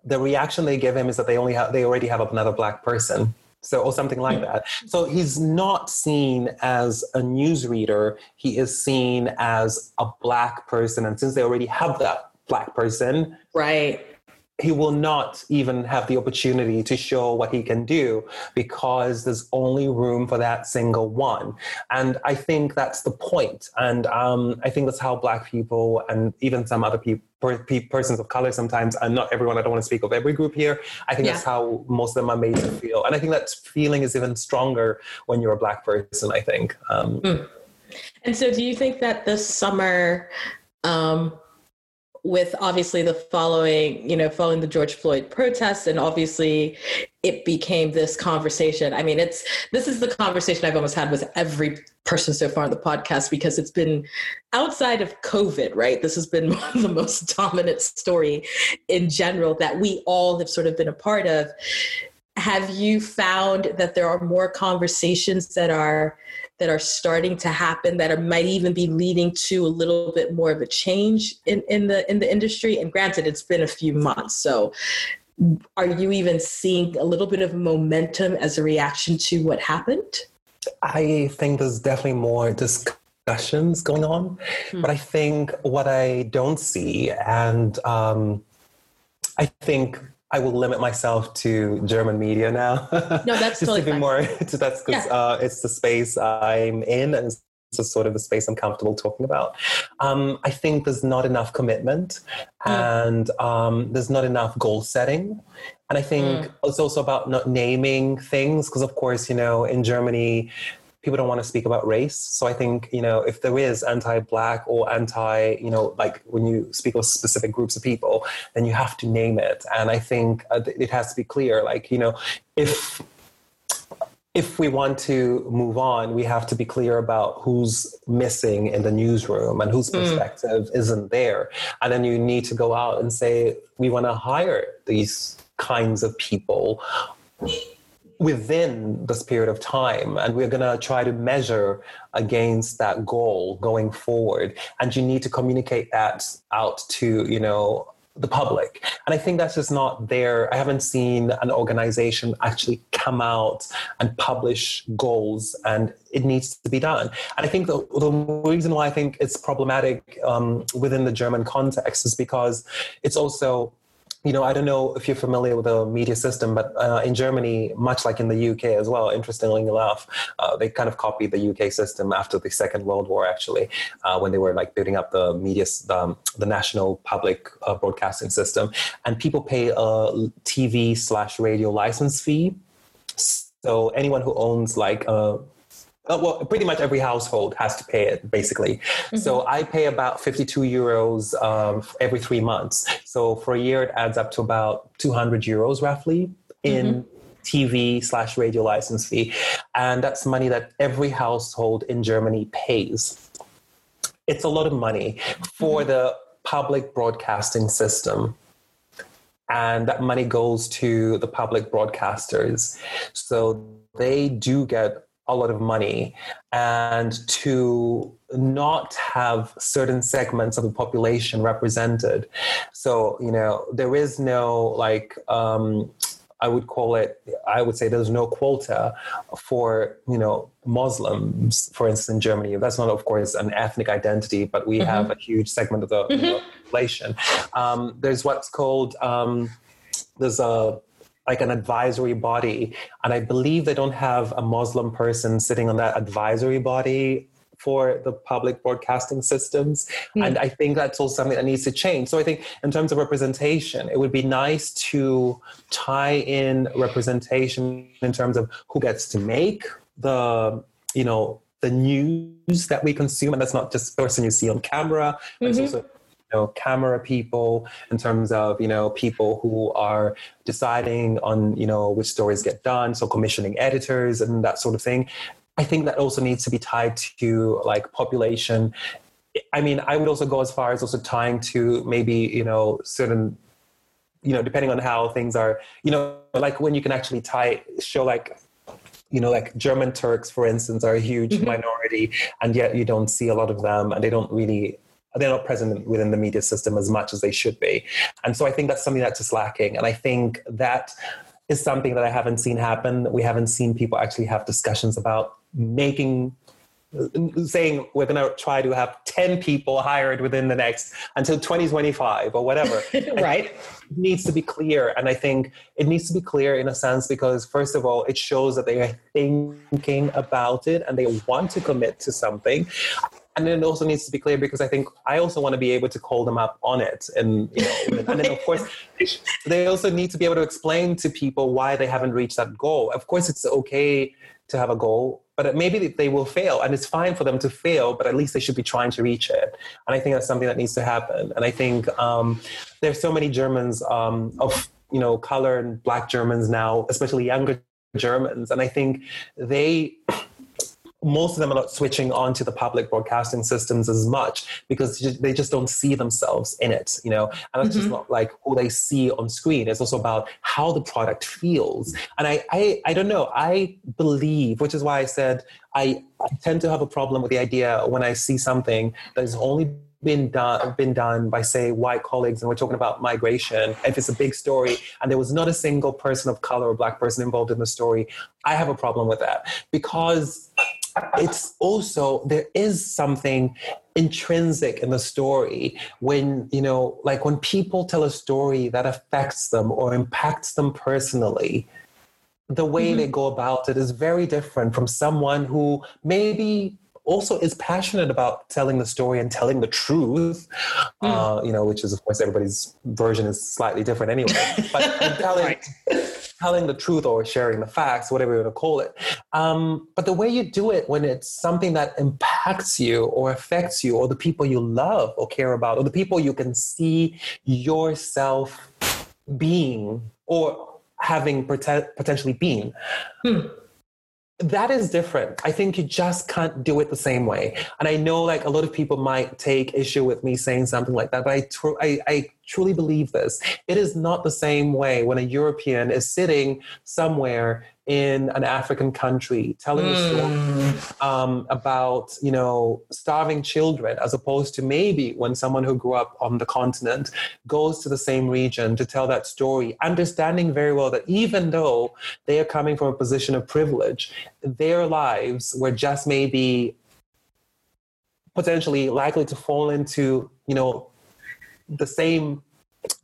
the reaction they give him is that they only have they already have another black person so or something like mm. that. So he's not seen as a newsreader. He is seen as a black person. And since they already have that black person right he will not even have the opportunity to show what he can do because there's only room for that single one. And I think that's the point. And um, I think that's how Black people and even some other people, persons of color sometimes, and not everyone, I don't want to speak of every group here. I think yeah. that's how most of them are made to feel. And I think that feeling is even stronger when you're a Black person, I think. Um, mm. And so, do you think that this summer, um, with obviously the following, you know, following the George Floyd protests, and obviously it became this conversation. I mean, it's this is the conversation I've almost had with every person so far on the podcast because it's been outside of COVID, right? This has been (laughs) one of the most dominant story in general that we all have sort of been a part of. Have you found that there are more conversations that are that are starting to happen that are, might even be leading to a little bit more of a change in, in the in the industry. And granted it's been a few months. So are you even seeing a little bit of momentum as a reaction to what happened? I think there's definitely more discussions going on hmm. but i think what i don't see and um, i think I will limit myself to German media now. (laughs) No, that's just totally to be fine. more. (laughs) That's because yeah. uh, it's the space I'm in, and it's sort of the space I'm comfortable talking about. Um, I think there's not enough commitment, mm. and um, there's not enough goal setting. And I think mm. it's also about not naming things because, of course, you know, in Germany, people don't want to speak about race. So I think, you know, if there is anti-black or anti, you know, like when you speak of specific groups of people, then you have to name it. And I think uh, it has to be clear, like, you know, if if we want to move on, we have to be clear about who's missing in the newsroom and whose hmm. perspective mm. isn't there. And then you need to go out and say, we want to hire these kinds of people within this period of time and we're going to try to measure against that goal going forward. And you need to communicate that out to you know the public. And i think that's just not there. I haven't seen an organization actually come out and publish goals and it needs to be done. And i think the, the reason why i think it's problematic um, within the german context is because it's also you know, I don't know if you're familiar with the media system, but uh, in Germany, much like in the UK as well, interestingly enough, uh, they kind of copied the UK system after the Second World War, actually, uh, when they were like building up the media, um, the national public uh, broadcasting system. And people pay a TV slash radio license fee. So anyone who owns like a uh, well, pretty much every household has to pay it, basically. Mm-hmm. So I pay about 52 euros um, every three months. So for a year, it adds up to about 200 euros roughly in mm-hmm. TV slash radio license fee. And that's money that every household in Germany pays. It's a lot of money for mm-hmm. the public broadcasting system and that money goes to the public broadcasters. So they do get a lot of money and to not have certain segments of the population represented so you know there is no like um, I would call it, I would say there's no quota for, you know, Muslims, for instance, in Germany. That's not, of course, an ethnic identity, but we mm-hmm. have a huge segment of the, mm-hmm. population. Um, there's what's called, um, there's a, like an advisory body. And I believe they don't have a Muslim person sitting on that advisory body for the public broadcasting systems. Mm. And I think that's also something that needs to change. So I think in terms of representation, it would be nice to tie in representation in terms of who gets to make the, you know, the news that we consume. And that's not just the person you see on camera, mm-hmm. it's also know camera people in terms of you know people who are deciding on you know which stories get done so commissioning editors and that sort of thing i think that also needs to be tied to like population i mean i would also go as far as also tying to maybe you know certain you know depending on how things are you know like when you can actually tie show like you know, like German Turks, for instance, are a huge mm-hmm. minority, and yet you don't see a lot of them, and they don't really they're not present within the media system as much as they should be. And so I think that's something that's just lacking. And I think that is something that I haven't seen happen. We haven't seen people actually have discussions about making saying we're going to try to have 10 people hired within the next until 2025 or whatever. (laughs) right. It needs to be clear. And I think it needs to be clear in a sense because, first of all, it shows that they are thinking about it and they want to commit to something and then it also needs to be clear because I think I also want to be able to call them up on it, and you know, and then of (laughs) course they also need to be able to explain to people why they haven't reached that goal. Of course, it's okay to have a goal, but maybe they will fail, and it's fine for them to fail, but at least they should be trying to reach it. And I think that's something that needs to happen. And I think um, there's so many Germans um, of you know color and Black Germans now, especially younger Germans, and I think they most of them are not switching on to the public broadcasting systems as much because they just don't see themselves in it, you know. And it's mm-hmm. just not like who they see on screen. It's also about how the product feels. And I, I, I don't know. I believe, which is why I said I, I tend to have a problem with the idea when I see something that is only been done been done by say white colleagues and we're talking about migration if it's a big story and there was not a single person of color or black person involved in the story i have a problem with that because it's also there is something intrinsic in the story when you know like when people tell a story that affects them or impacts them personally the way mm-hmm. they go about it is very different from someone who maybe also is passionate about telling the story and telling the truth, mm. uh, you know, which is, of course, everybody's version is slightly different anyway. But (laughs) telling, right. Telling the truth or sharing the facts, whatever you want to call it. Um, but the way you do it when it's something that impacts you or affects you or the people you love or care about or the people you can see yourself being or having potentially been. Hmm that is different. I think you just can't do it the same way. And I know like a lot of people might take issue with me saying something like that, but I, tr- I, I truly believe this. It is not the same way when a European is sitting somewhere in an African country telling mm. a story hmm. um, about, you know, starving children, as opposed to maybe when someone who grew up on the continent goes to the same region to tell that story, understanding very well that even though they are coming from a position of privilege, their lives were just maybe potentially likely to fall into, you know, the same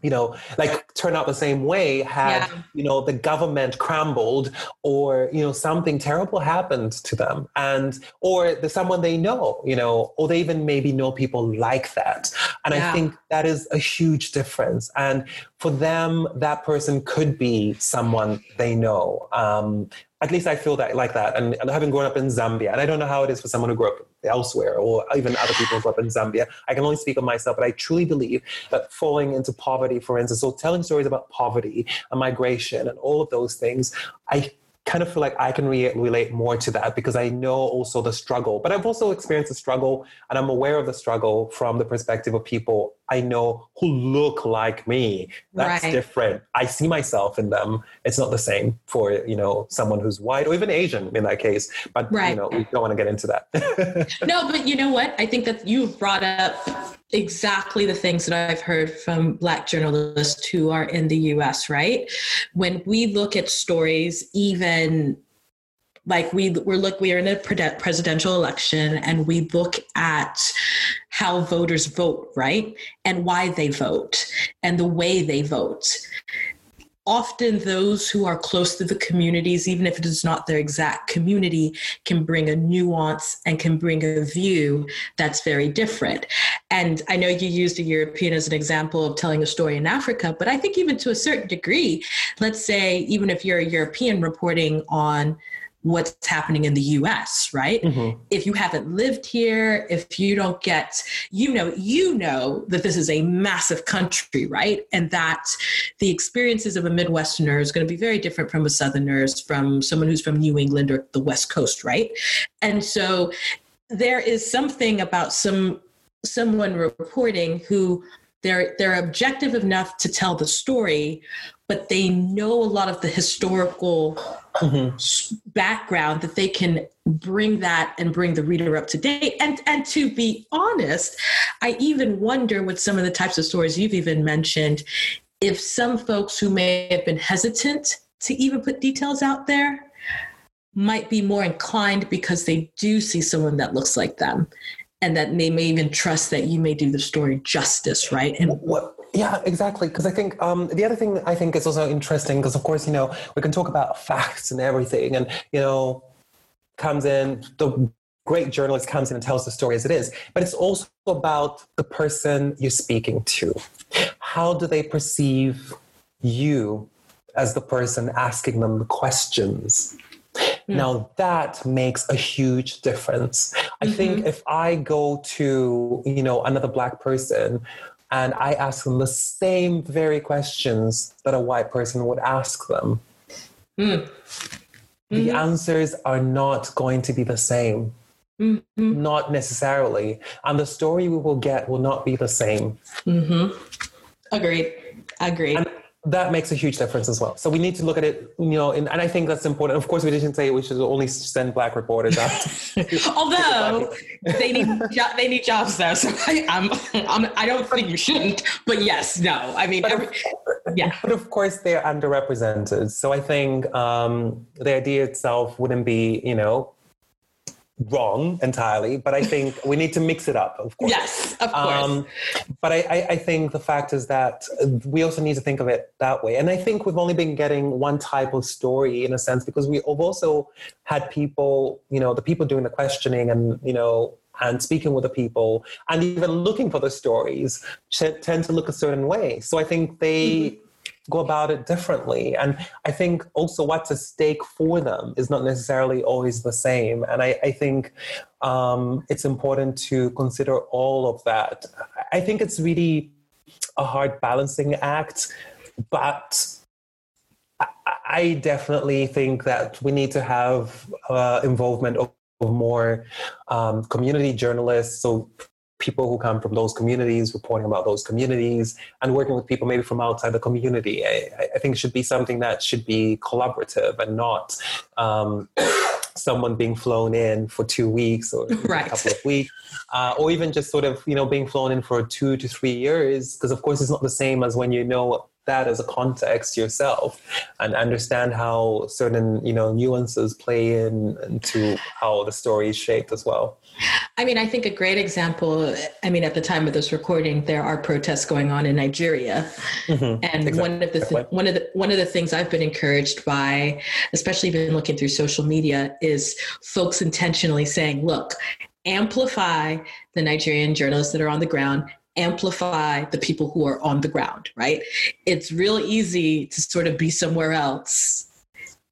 you know, like turn out the same way had, yeah. you know, the government crumbled or, you know, something terrible happened to them and, or the someone they know, you know, or they even maybe know people like that. And yeah. I think that is a huge difference. And for them, that person could be someone they know. Um, at least I feel that like that. And, and having grown up in Zambia, and I don't know how it is for someone who grew up elsewhere or even other people who grew up in Zambia. I can only speak of myself, but I truly believe that falling into poverty, for instance, or telling stories about poverty and migration and all of those things, I kind of feel like I can re- relate more to that because I know also the struggle. But I've also experienced the struggle and I'm aware of the struggle from the perspective of people I know who look like me. That's right. different. I see myself in them. It's not the same for, you know, someone who's white or even Asian in that case. But, right. you know, we don't want to get into that. (laughs) no, but you know what? I think that you've brought up exactly the things that I've heard from Black journalists who are in the US, right? When we look at stories, even like we we're look we are in a presidential election and we look at how voters vote right and why they vote and the way they vote often those who are close to the communities, even if it is not their exact community, can bring a nuance and can bring a view that's very different. And I know you used a European as an example of telling a story in Africa, but I think even to a certain degree, let's say, even if you're a European reporting on what's happening in the US, right? Mm-hmm. If you haven't lived here, if you don't get, you know, you know that this is a massive country, right? And that the experiences of a Midwesterner is going to be very different from a Southerner's, from someone who's from New England or the West Coast, right? And so there is something about some someone reporting who they're they're objective enough to tell the story but they know a lot of the historical mm-hmm. background that they can bring that and bring the reader up to date and and to be honest i even wonder with some of the types of stories you've even mentioned if some folks who may have been hesitant to even put details out there might be more inclined because they do see someone that looks like them and that they may even trust that you may do the story justice, right? And what yeah, exactly. Because I think um, the other thing I think is also interesting because, of course, you know, we can talk about facts and everything, and you know, comes in the great journalist comes in and tells the story as it is, but it's also about the person you're speaking to. How do they perceive you as the person asking them the questions? Mm. Now that makes a huge difference. I mm-hmm. think if I go to, you know, another black person and I ask them the same very questions that a white person would ask them, mm. mm-hmm. the answers are not going to be the same. Mm-hmm. Not necessarily. And the story we will get will not be the same. Mm-hmm. Agreed. Agreed. And that makes a huge difference as well. So we need to look at it, you know, and, and I think that's important. Of course, we didn't say we should only send black reporters out. (laughs) (laughs) Although they need jo- they need jobs though, so I, I'm, I'm I don't think you shouldn't. But yes, no, I mean, every, yeah. But of course, they're underrepresented. So I think um, the idea itself wouldn't be, you know, wrong entirely, but I think we need to mix it up, of course. Yes, of course. Um, but I, I, I, think the fact is that we also need to think of it that way. And I think we've only been getting one type of story in a sense because we've also had people, you know, the people doing the questioning and, you know, and speaking with the people and even looking for the stories tend to look a certain way. So I think they. Mm-hmm go about it differently. And I think also what's at stake for them is not necessarily always the same. And I, I think um, it's important to consider all of that. I think it's really a hard balancing act, but I definitely think that we need to have uh, involvement of more um, community journalists, so people who come from those communities, reporting about those communities, and working with people maybe from outside the community. I, I think should be something that should be collaborative and not um, (coughs) someone being flown in for two weeks or right. a couple of weeks, uh, or even just sort of you know being flown in for two to three years. Because of course, it's not the same as when you know that as a context yourself and understand how certain you know nuances play in into how the story is shaped as well i mean i think a great example i mean at the time of this recording there are protests going on in nigeria mm-hmm. and exactly. one of the th- one of the one of the things i've been encouraged by especially been looking through social media is folks intentionally saying look amplify the Nigerian journalists that are on the ground amplify the people who are on the ground, right? It's real easy to sort of be somewhere else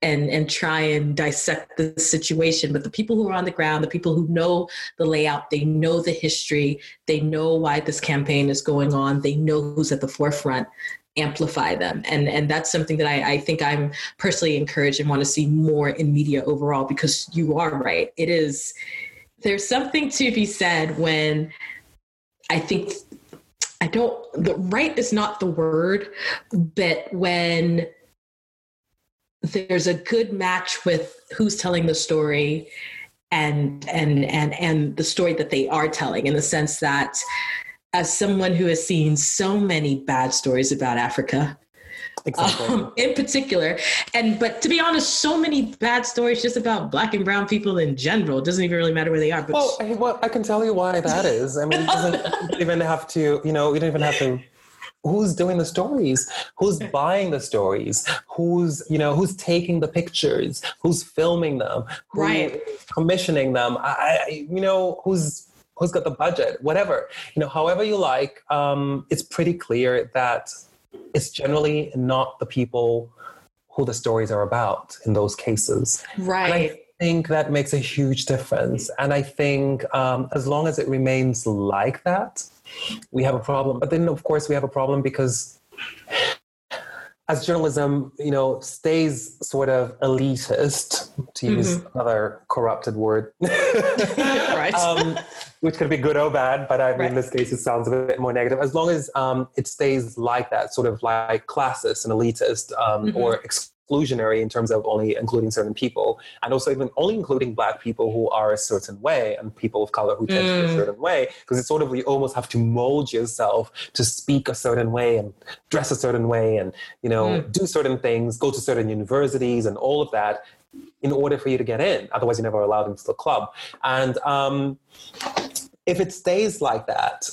and and try and dissect the situation but the people who are on the ground the people who know the layout they know the history they know why this campaign is going on they know who's at the forefront amplify them and and that's something that I, I think i'm personally encouraged and want to see more in media overall because you are right it is there's something to be said when i think I don't, the right is not the word, but when there's a good match with who's telling the story and and and and the story that they are telling in the sense that as someone who has seen so many bad stories about Africa exactly. um, in particular. And but to be honest, so many bad stories just about black and brown people in general. It doesn't even really matter where they are. But well, I, well, I can tell you why that is. I mean, it doesn't (laughs) even have to. You know, you don't even have to who's doing the stories who's buying the stories who's you know who's taking the pictures who's filming them who's right commissioning them I, I, you know who's who's got the budget whatever you know however you like um, it's pretty clear that it's generally not the people who the stories are about in those cases. Right. I think that makes a huge difference. And I think um, as long as it remains like that, we have a problem. But then, of course, we have a problem because as journalism, you know, stays sort of elitist, to use mm-hmm. another corrupted word, (laughs) (laughs) right? um, which could be good or bad, but I mean, right. in this case, it sounds a bit more negative. As long as um, it stays like that, sort of like classist and elitist, um, mm-hmm. or exclusionary in terms of only including certain people and also even only including black people who are a certain way and people of color who tend mm. to be a mm. certain way because it's sort of you almost have to mold yourself to speak a certain way and dress a certain way and you know mm. do certain things go to certain universities and all of that in order for you to get in. Otherwise, you're never allowed into the club. And um, if it stays like that,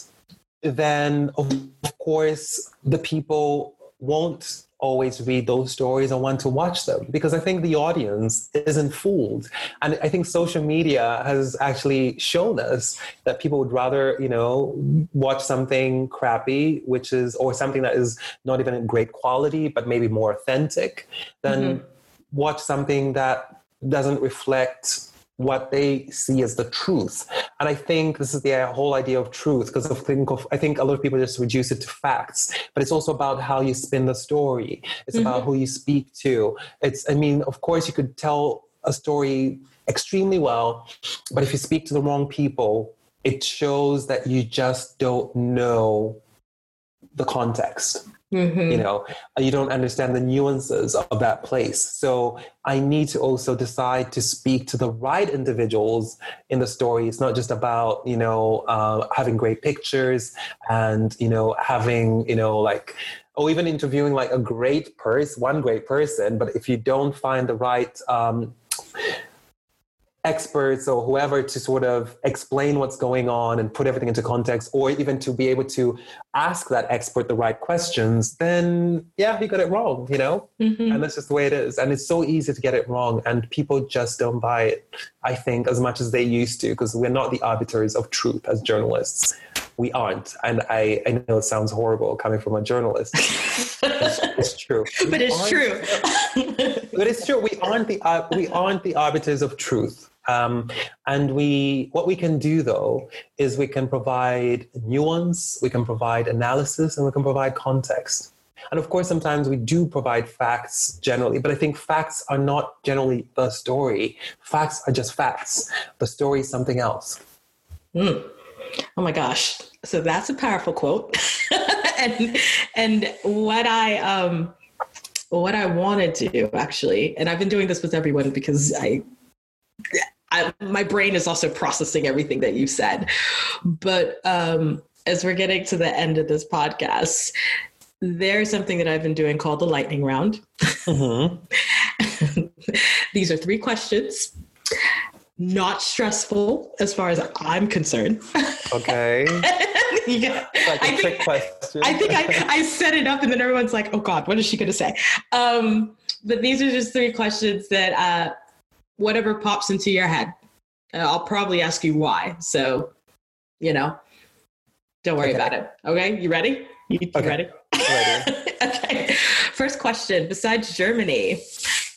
then of course the people won't always read those stories or want to watch them because I think the audience isn't fooled. And I think social media has actually shown us that people would rather, you know, watch something crappy, which is, or something that is not even in great quality, but maybe more authentic, than mm-hmm. Watch something that doesn't reflect what they see as the truth. And I think this is the whole idea of truth, because I think, of, I think a lot of people just reduce it to facts, but it's also about how you spin the story. It's mm-hmm. about who you speak to. It's, I mean, of course, you could tell a story extremely well, but if you speak to the wrong people, it shows that you just don't know the context. Mm-hmm. You know, you don't understand the nuances of that place. So I need to also decide to speak to the right individuals in the story. It's not just about, you know, uh, having great pictures and, you know, having, you know, like, or even interviewing like a great person, one great person. But if you don't find the right, um, experts or whoever to sort of explain what's going on and put everything into context, or even to be able to ask that expert the right questions, then yeah, he got it wrong, you know? Mm-hmm. And that's just the way it is. And it's so easy to get it wrong, and people just don't buy it, I think, as much as they used to, because we're not the arbiters of truth as journalists. We aren't. And I, I know it sounds horrible coming from a journalist. it's, it's, true. (laughs) But we it's true. but it's true. We aren't the uh, we aren't the arbiters of truth. Um, and we, what we can do though, is we can provide nuance, we can provide analysis, and we can provide context. And of course, sometimes we do provide facts generally, but I think facts are not generally the story. Facts are just facts. The story is something else. Mm. Oh my gosh. So that's a powerful quote. (laughs) and and what I um what I want to do actually, and I've been doing this with everyone because I I, my brain is also processing everything that you said. But um, as we're getting to the end of this podcast, there's something that I've been doing called the lightning round. Mm-hmm. (laughs) These are three questions, not stressful as far as I'm concerned. Okay. (laughs) yeah. Like a I think, question. I think I, I set it up and then everyone's like, oh God, what is she going to say? Um, but these are just three questions that uh, whatever pops into your head. Uh, I'll probably ask you why. So, you know, don't worry okay. about it. Okay, you ready? You, you okay. ready? ready. (laughs) okay. First question: Besides Germany,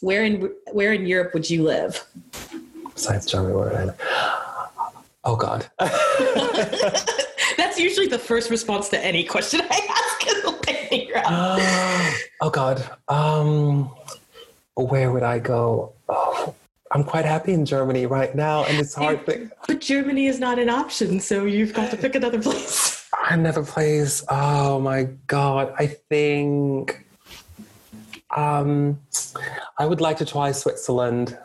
where in where in Europe would you live? Besides Germany, where in? Oh God. (laughs) That's usually the first response to any question I ask in the lightning round. (gasps) oh God. Um, where would I go? Oh, I'm quite happy in Germany right now, and it's hard. But, but Germany is not an option, so you've got to pick another place. (laughs) Another place. Oh my god! I think um, I would like to try Switzerland,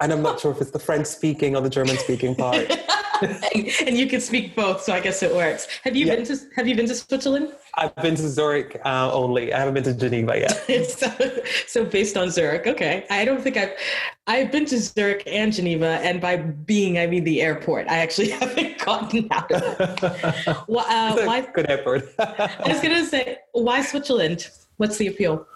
and I'm not (laughs) sure if it's the French speaking or the German speaking part. (laughs) (laughs) and you can speak both, so I guess it works. Have you yeah. been to Have you been to Switzerland? I've been to Zurich uh, only. I haven't been to Geneva yet. (laughs) so, so based on Zurich, okay. I don't think I've I've been to Zurich and Geneva, and by being I mean the airport. I actually (laughs) haven't gotten out. well, uh, why, good airport. I was gonna say, why Switzerland? What's the appeal?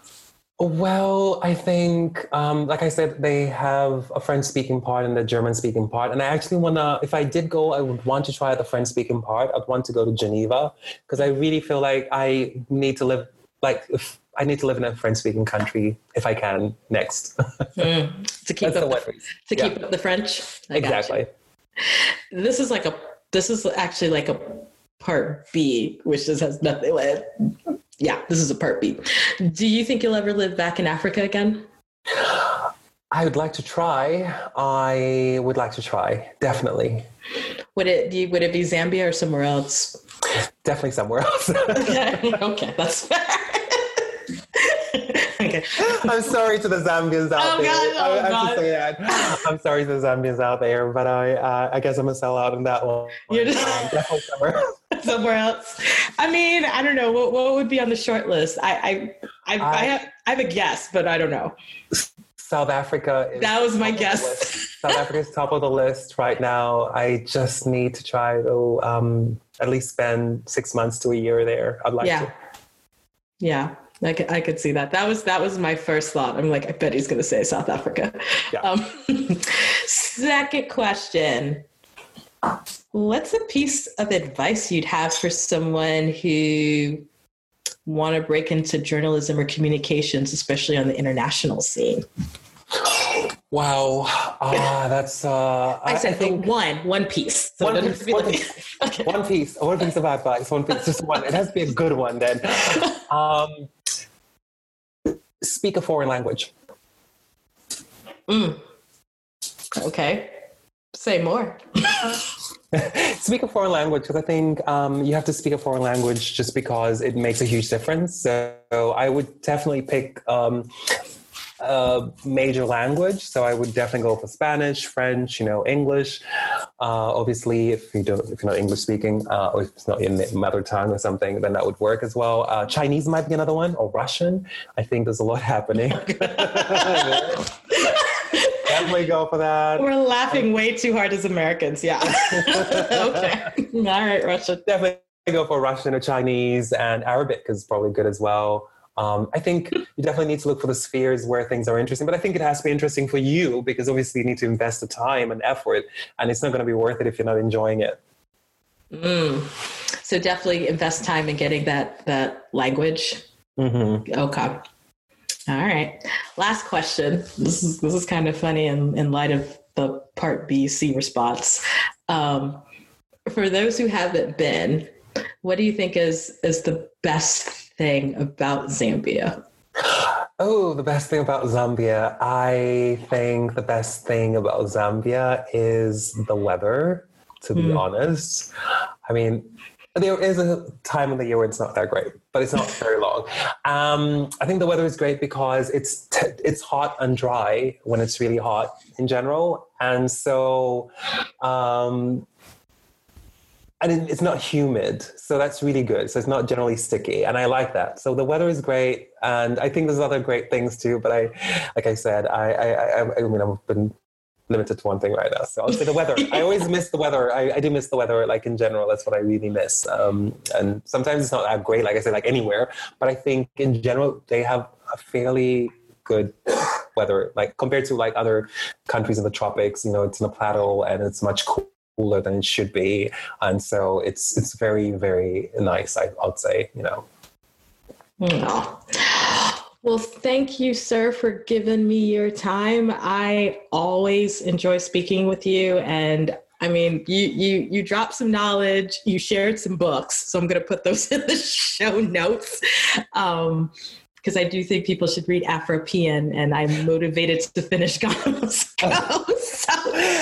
Well, I think, um, like I said, they have a French speaking part and a German speaking part. And I actually want to, if I did go, I would want to try the French speaking part. I'd want to go to Geneva because I really feel like I need to live, like, if I need to live in a French speaking country if I can next. (laughs) mm, to keep, up the, to keep yeah. up the French. I exactly. This is like a, this is actually like a part B, which just has nothing with yeah, this is a part B. Do you think you'll ever live back in Africa again? I would like to try. I would like to try, definitely. Would it be would it be Zambia or somewhere else? Definitely somewhere else. okay. (laughs) okay, that's fair. Okay. (laughs) I'm sorry to the Zambians out oh, there. God, oh, I, I have to say that. I'm sorry to the Zambians out there, but I uh, I guess I'm a sellout in that one. You're just um, (laughs) somewhere else. (laughs) somewhere else. I mean, I don't know what what would be on the short list. I I I, I, I have I have a guess, but I don't know. South Africa. that was my guess. South Africa is top of the list right now. I just need to try to um, at least spend six months to a year there. I'd like yeah. to. Yeah. I could, I could see that. That was that was my first thought. I'm like, I bet he's going to say South Africa. Yeah. Um, (laughs) second question: What's a piece of advice you'd have for someone who want to break into journalism or communications, especially on the international scene? Wow, uh, that's. Uh, I, I said I think one, one piece. So one, piece one, piece, (laughs) okay. one piece, one piece of advice, one piece, just one. It has to be a good one then. (laughs) Um, speak a foreign language. Mm. Okay, say more. (laughs) speak a foreign language because I think um, you have to speak a foreign language just because it makes a huge difference. So I would definitely pick um, a major language. So I would definitely go for Spanish, French, you know, English. Uh, obviously, if you don't, if you're not English speaking, uh, or if it's not your mother tongue or something, then that would work as well. Uh, Chinese might be another one, or Russian. I think there's a lot (laughs) happening. (laughs) definitely go for that. We're laughing way too hard as Americans. Yeah. (laughs) okay. All right, Russian. Definitely go for Russian or Chinese, and Arabic is probably good as well. Um, I think you definitely need to look for the spheres where things are interesting, but I think it has to be interesting for you because obviously you need to invest the time and effort, and it's not going to be worth it if you're not enjoying it. Mm. So definitely invest time in getting that that language. Mm-hmm. Okay. All right. Last question. This is this is kind of funny in, in light of the part B C response. Um, for those who haven't been, what do you think is is the best thing about Zambia? Oh, the best thing about Zambia. I think the best thing about Zambia is the weather, to be mm. honest. I mean, there is a time of the year where it's not that great, but it's not very long. Um, I think the weather is great because it's t- it's hot and dry when it's really hot in general, and so um, and it's not humid, so that's really good. So it's not generally sticky, and I like that. So the weather is great, and I think there's other great things too. But I, like I said, I, I, I, I mean, I've been limited to one thing right now. So I'll say the weather. I always miss the weather. I, I, do miss the weather, like in general. That's what I really miss. Um, and sometimes it's not that great, like I said, like anywhere. But I think in general they have a fairly good weather, like compared to like other countries in the tropics. You know, it's in the plateau and it's much cooler cooler than it should be, and so it's it's very very nice. I, would say, you know. Well, thank you, sir, for giving me your time. I always enjoy speaking with you, and I mean, you you you dropped some knowledge, you shared some books, so I'm going to put those (laughs) in the show notes. Um, because I do think people should read Afropean, and I'm motivated to finish Ghana Must Go. so,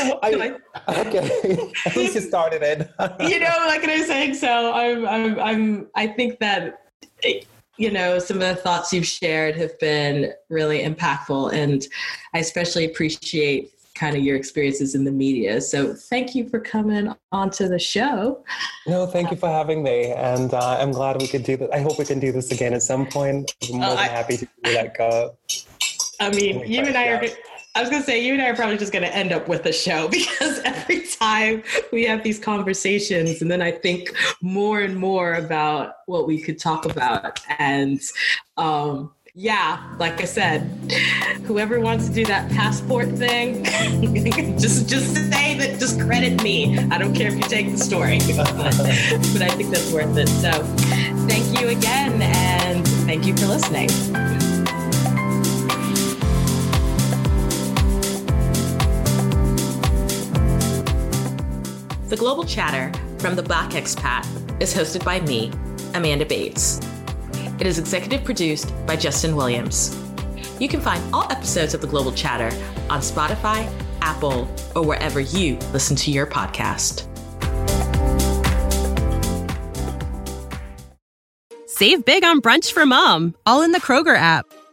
(laughs) I, okay, (laughs) at least you started it. (laughs) you know, like what I'm saying. So I'm, I'm, I'm, I think that you know some of the thoughts you've shared have been really impactful, and I especially appreciate kind of your experiences in the media. So thank you for coming onto the show. No, thank you for having me. And uh, I'm glad we could do this. I hope we can do this again at some point. I'm more uh, than happy to do that. Uh, I mean, you and I are. I was gonna say you and I are probably just gonna end up with a show (laughs) because every time we have these conversations, and then I think more and more about what we could talk about, and um, yeah, like I said, whoever wants to do that passport thing, (laughs) just just say that, just credit me. I don't care if you take the story, (laughs) but I think that's worth it. So, thank you again, and thank you for listening. The Global Chatter from the Black Expat is hosted by me, Amanda Bates. It is executive produced by Justin Williams. You can find all episodes of The Global Chatter on Spotify, Apple, or wherever you listen to your podcast. Save big on brunch for mom, all in the Kroger app.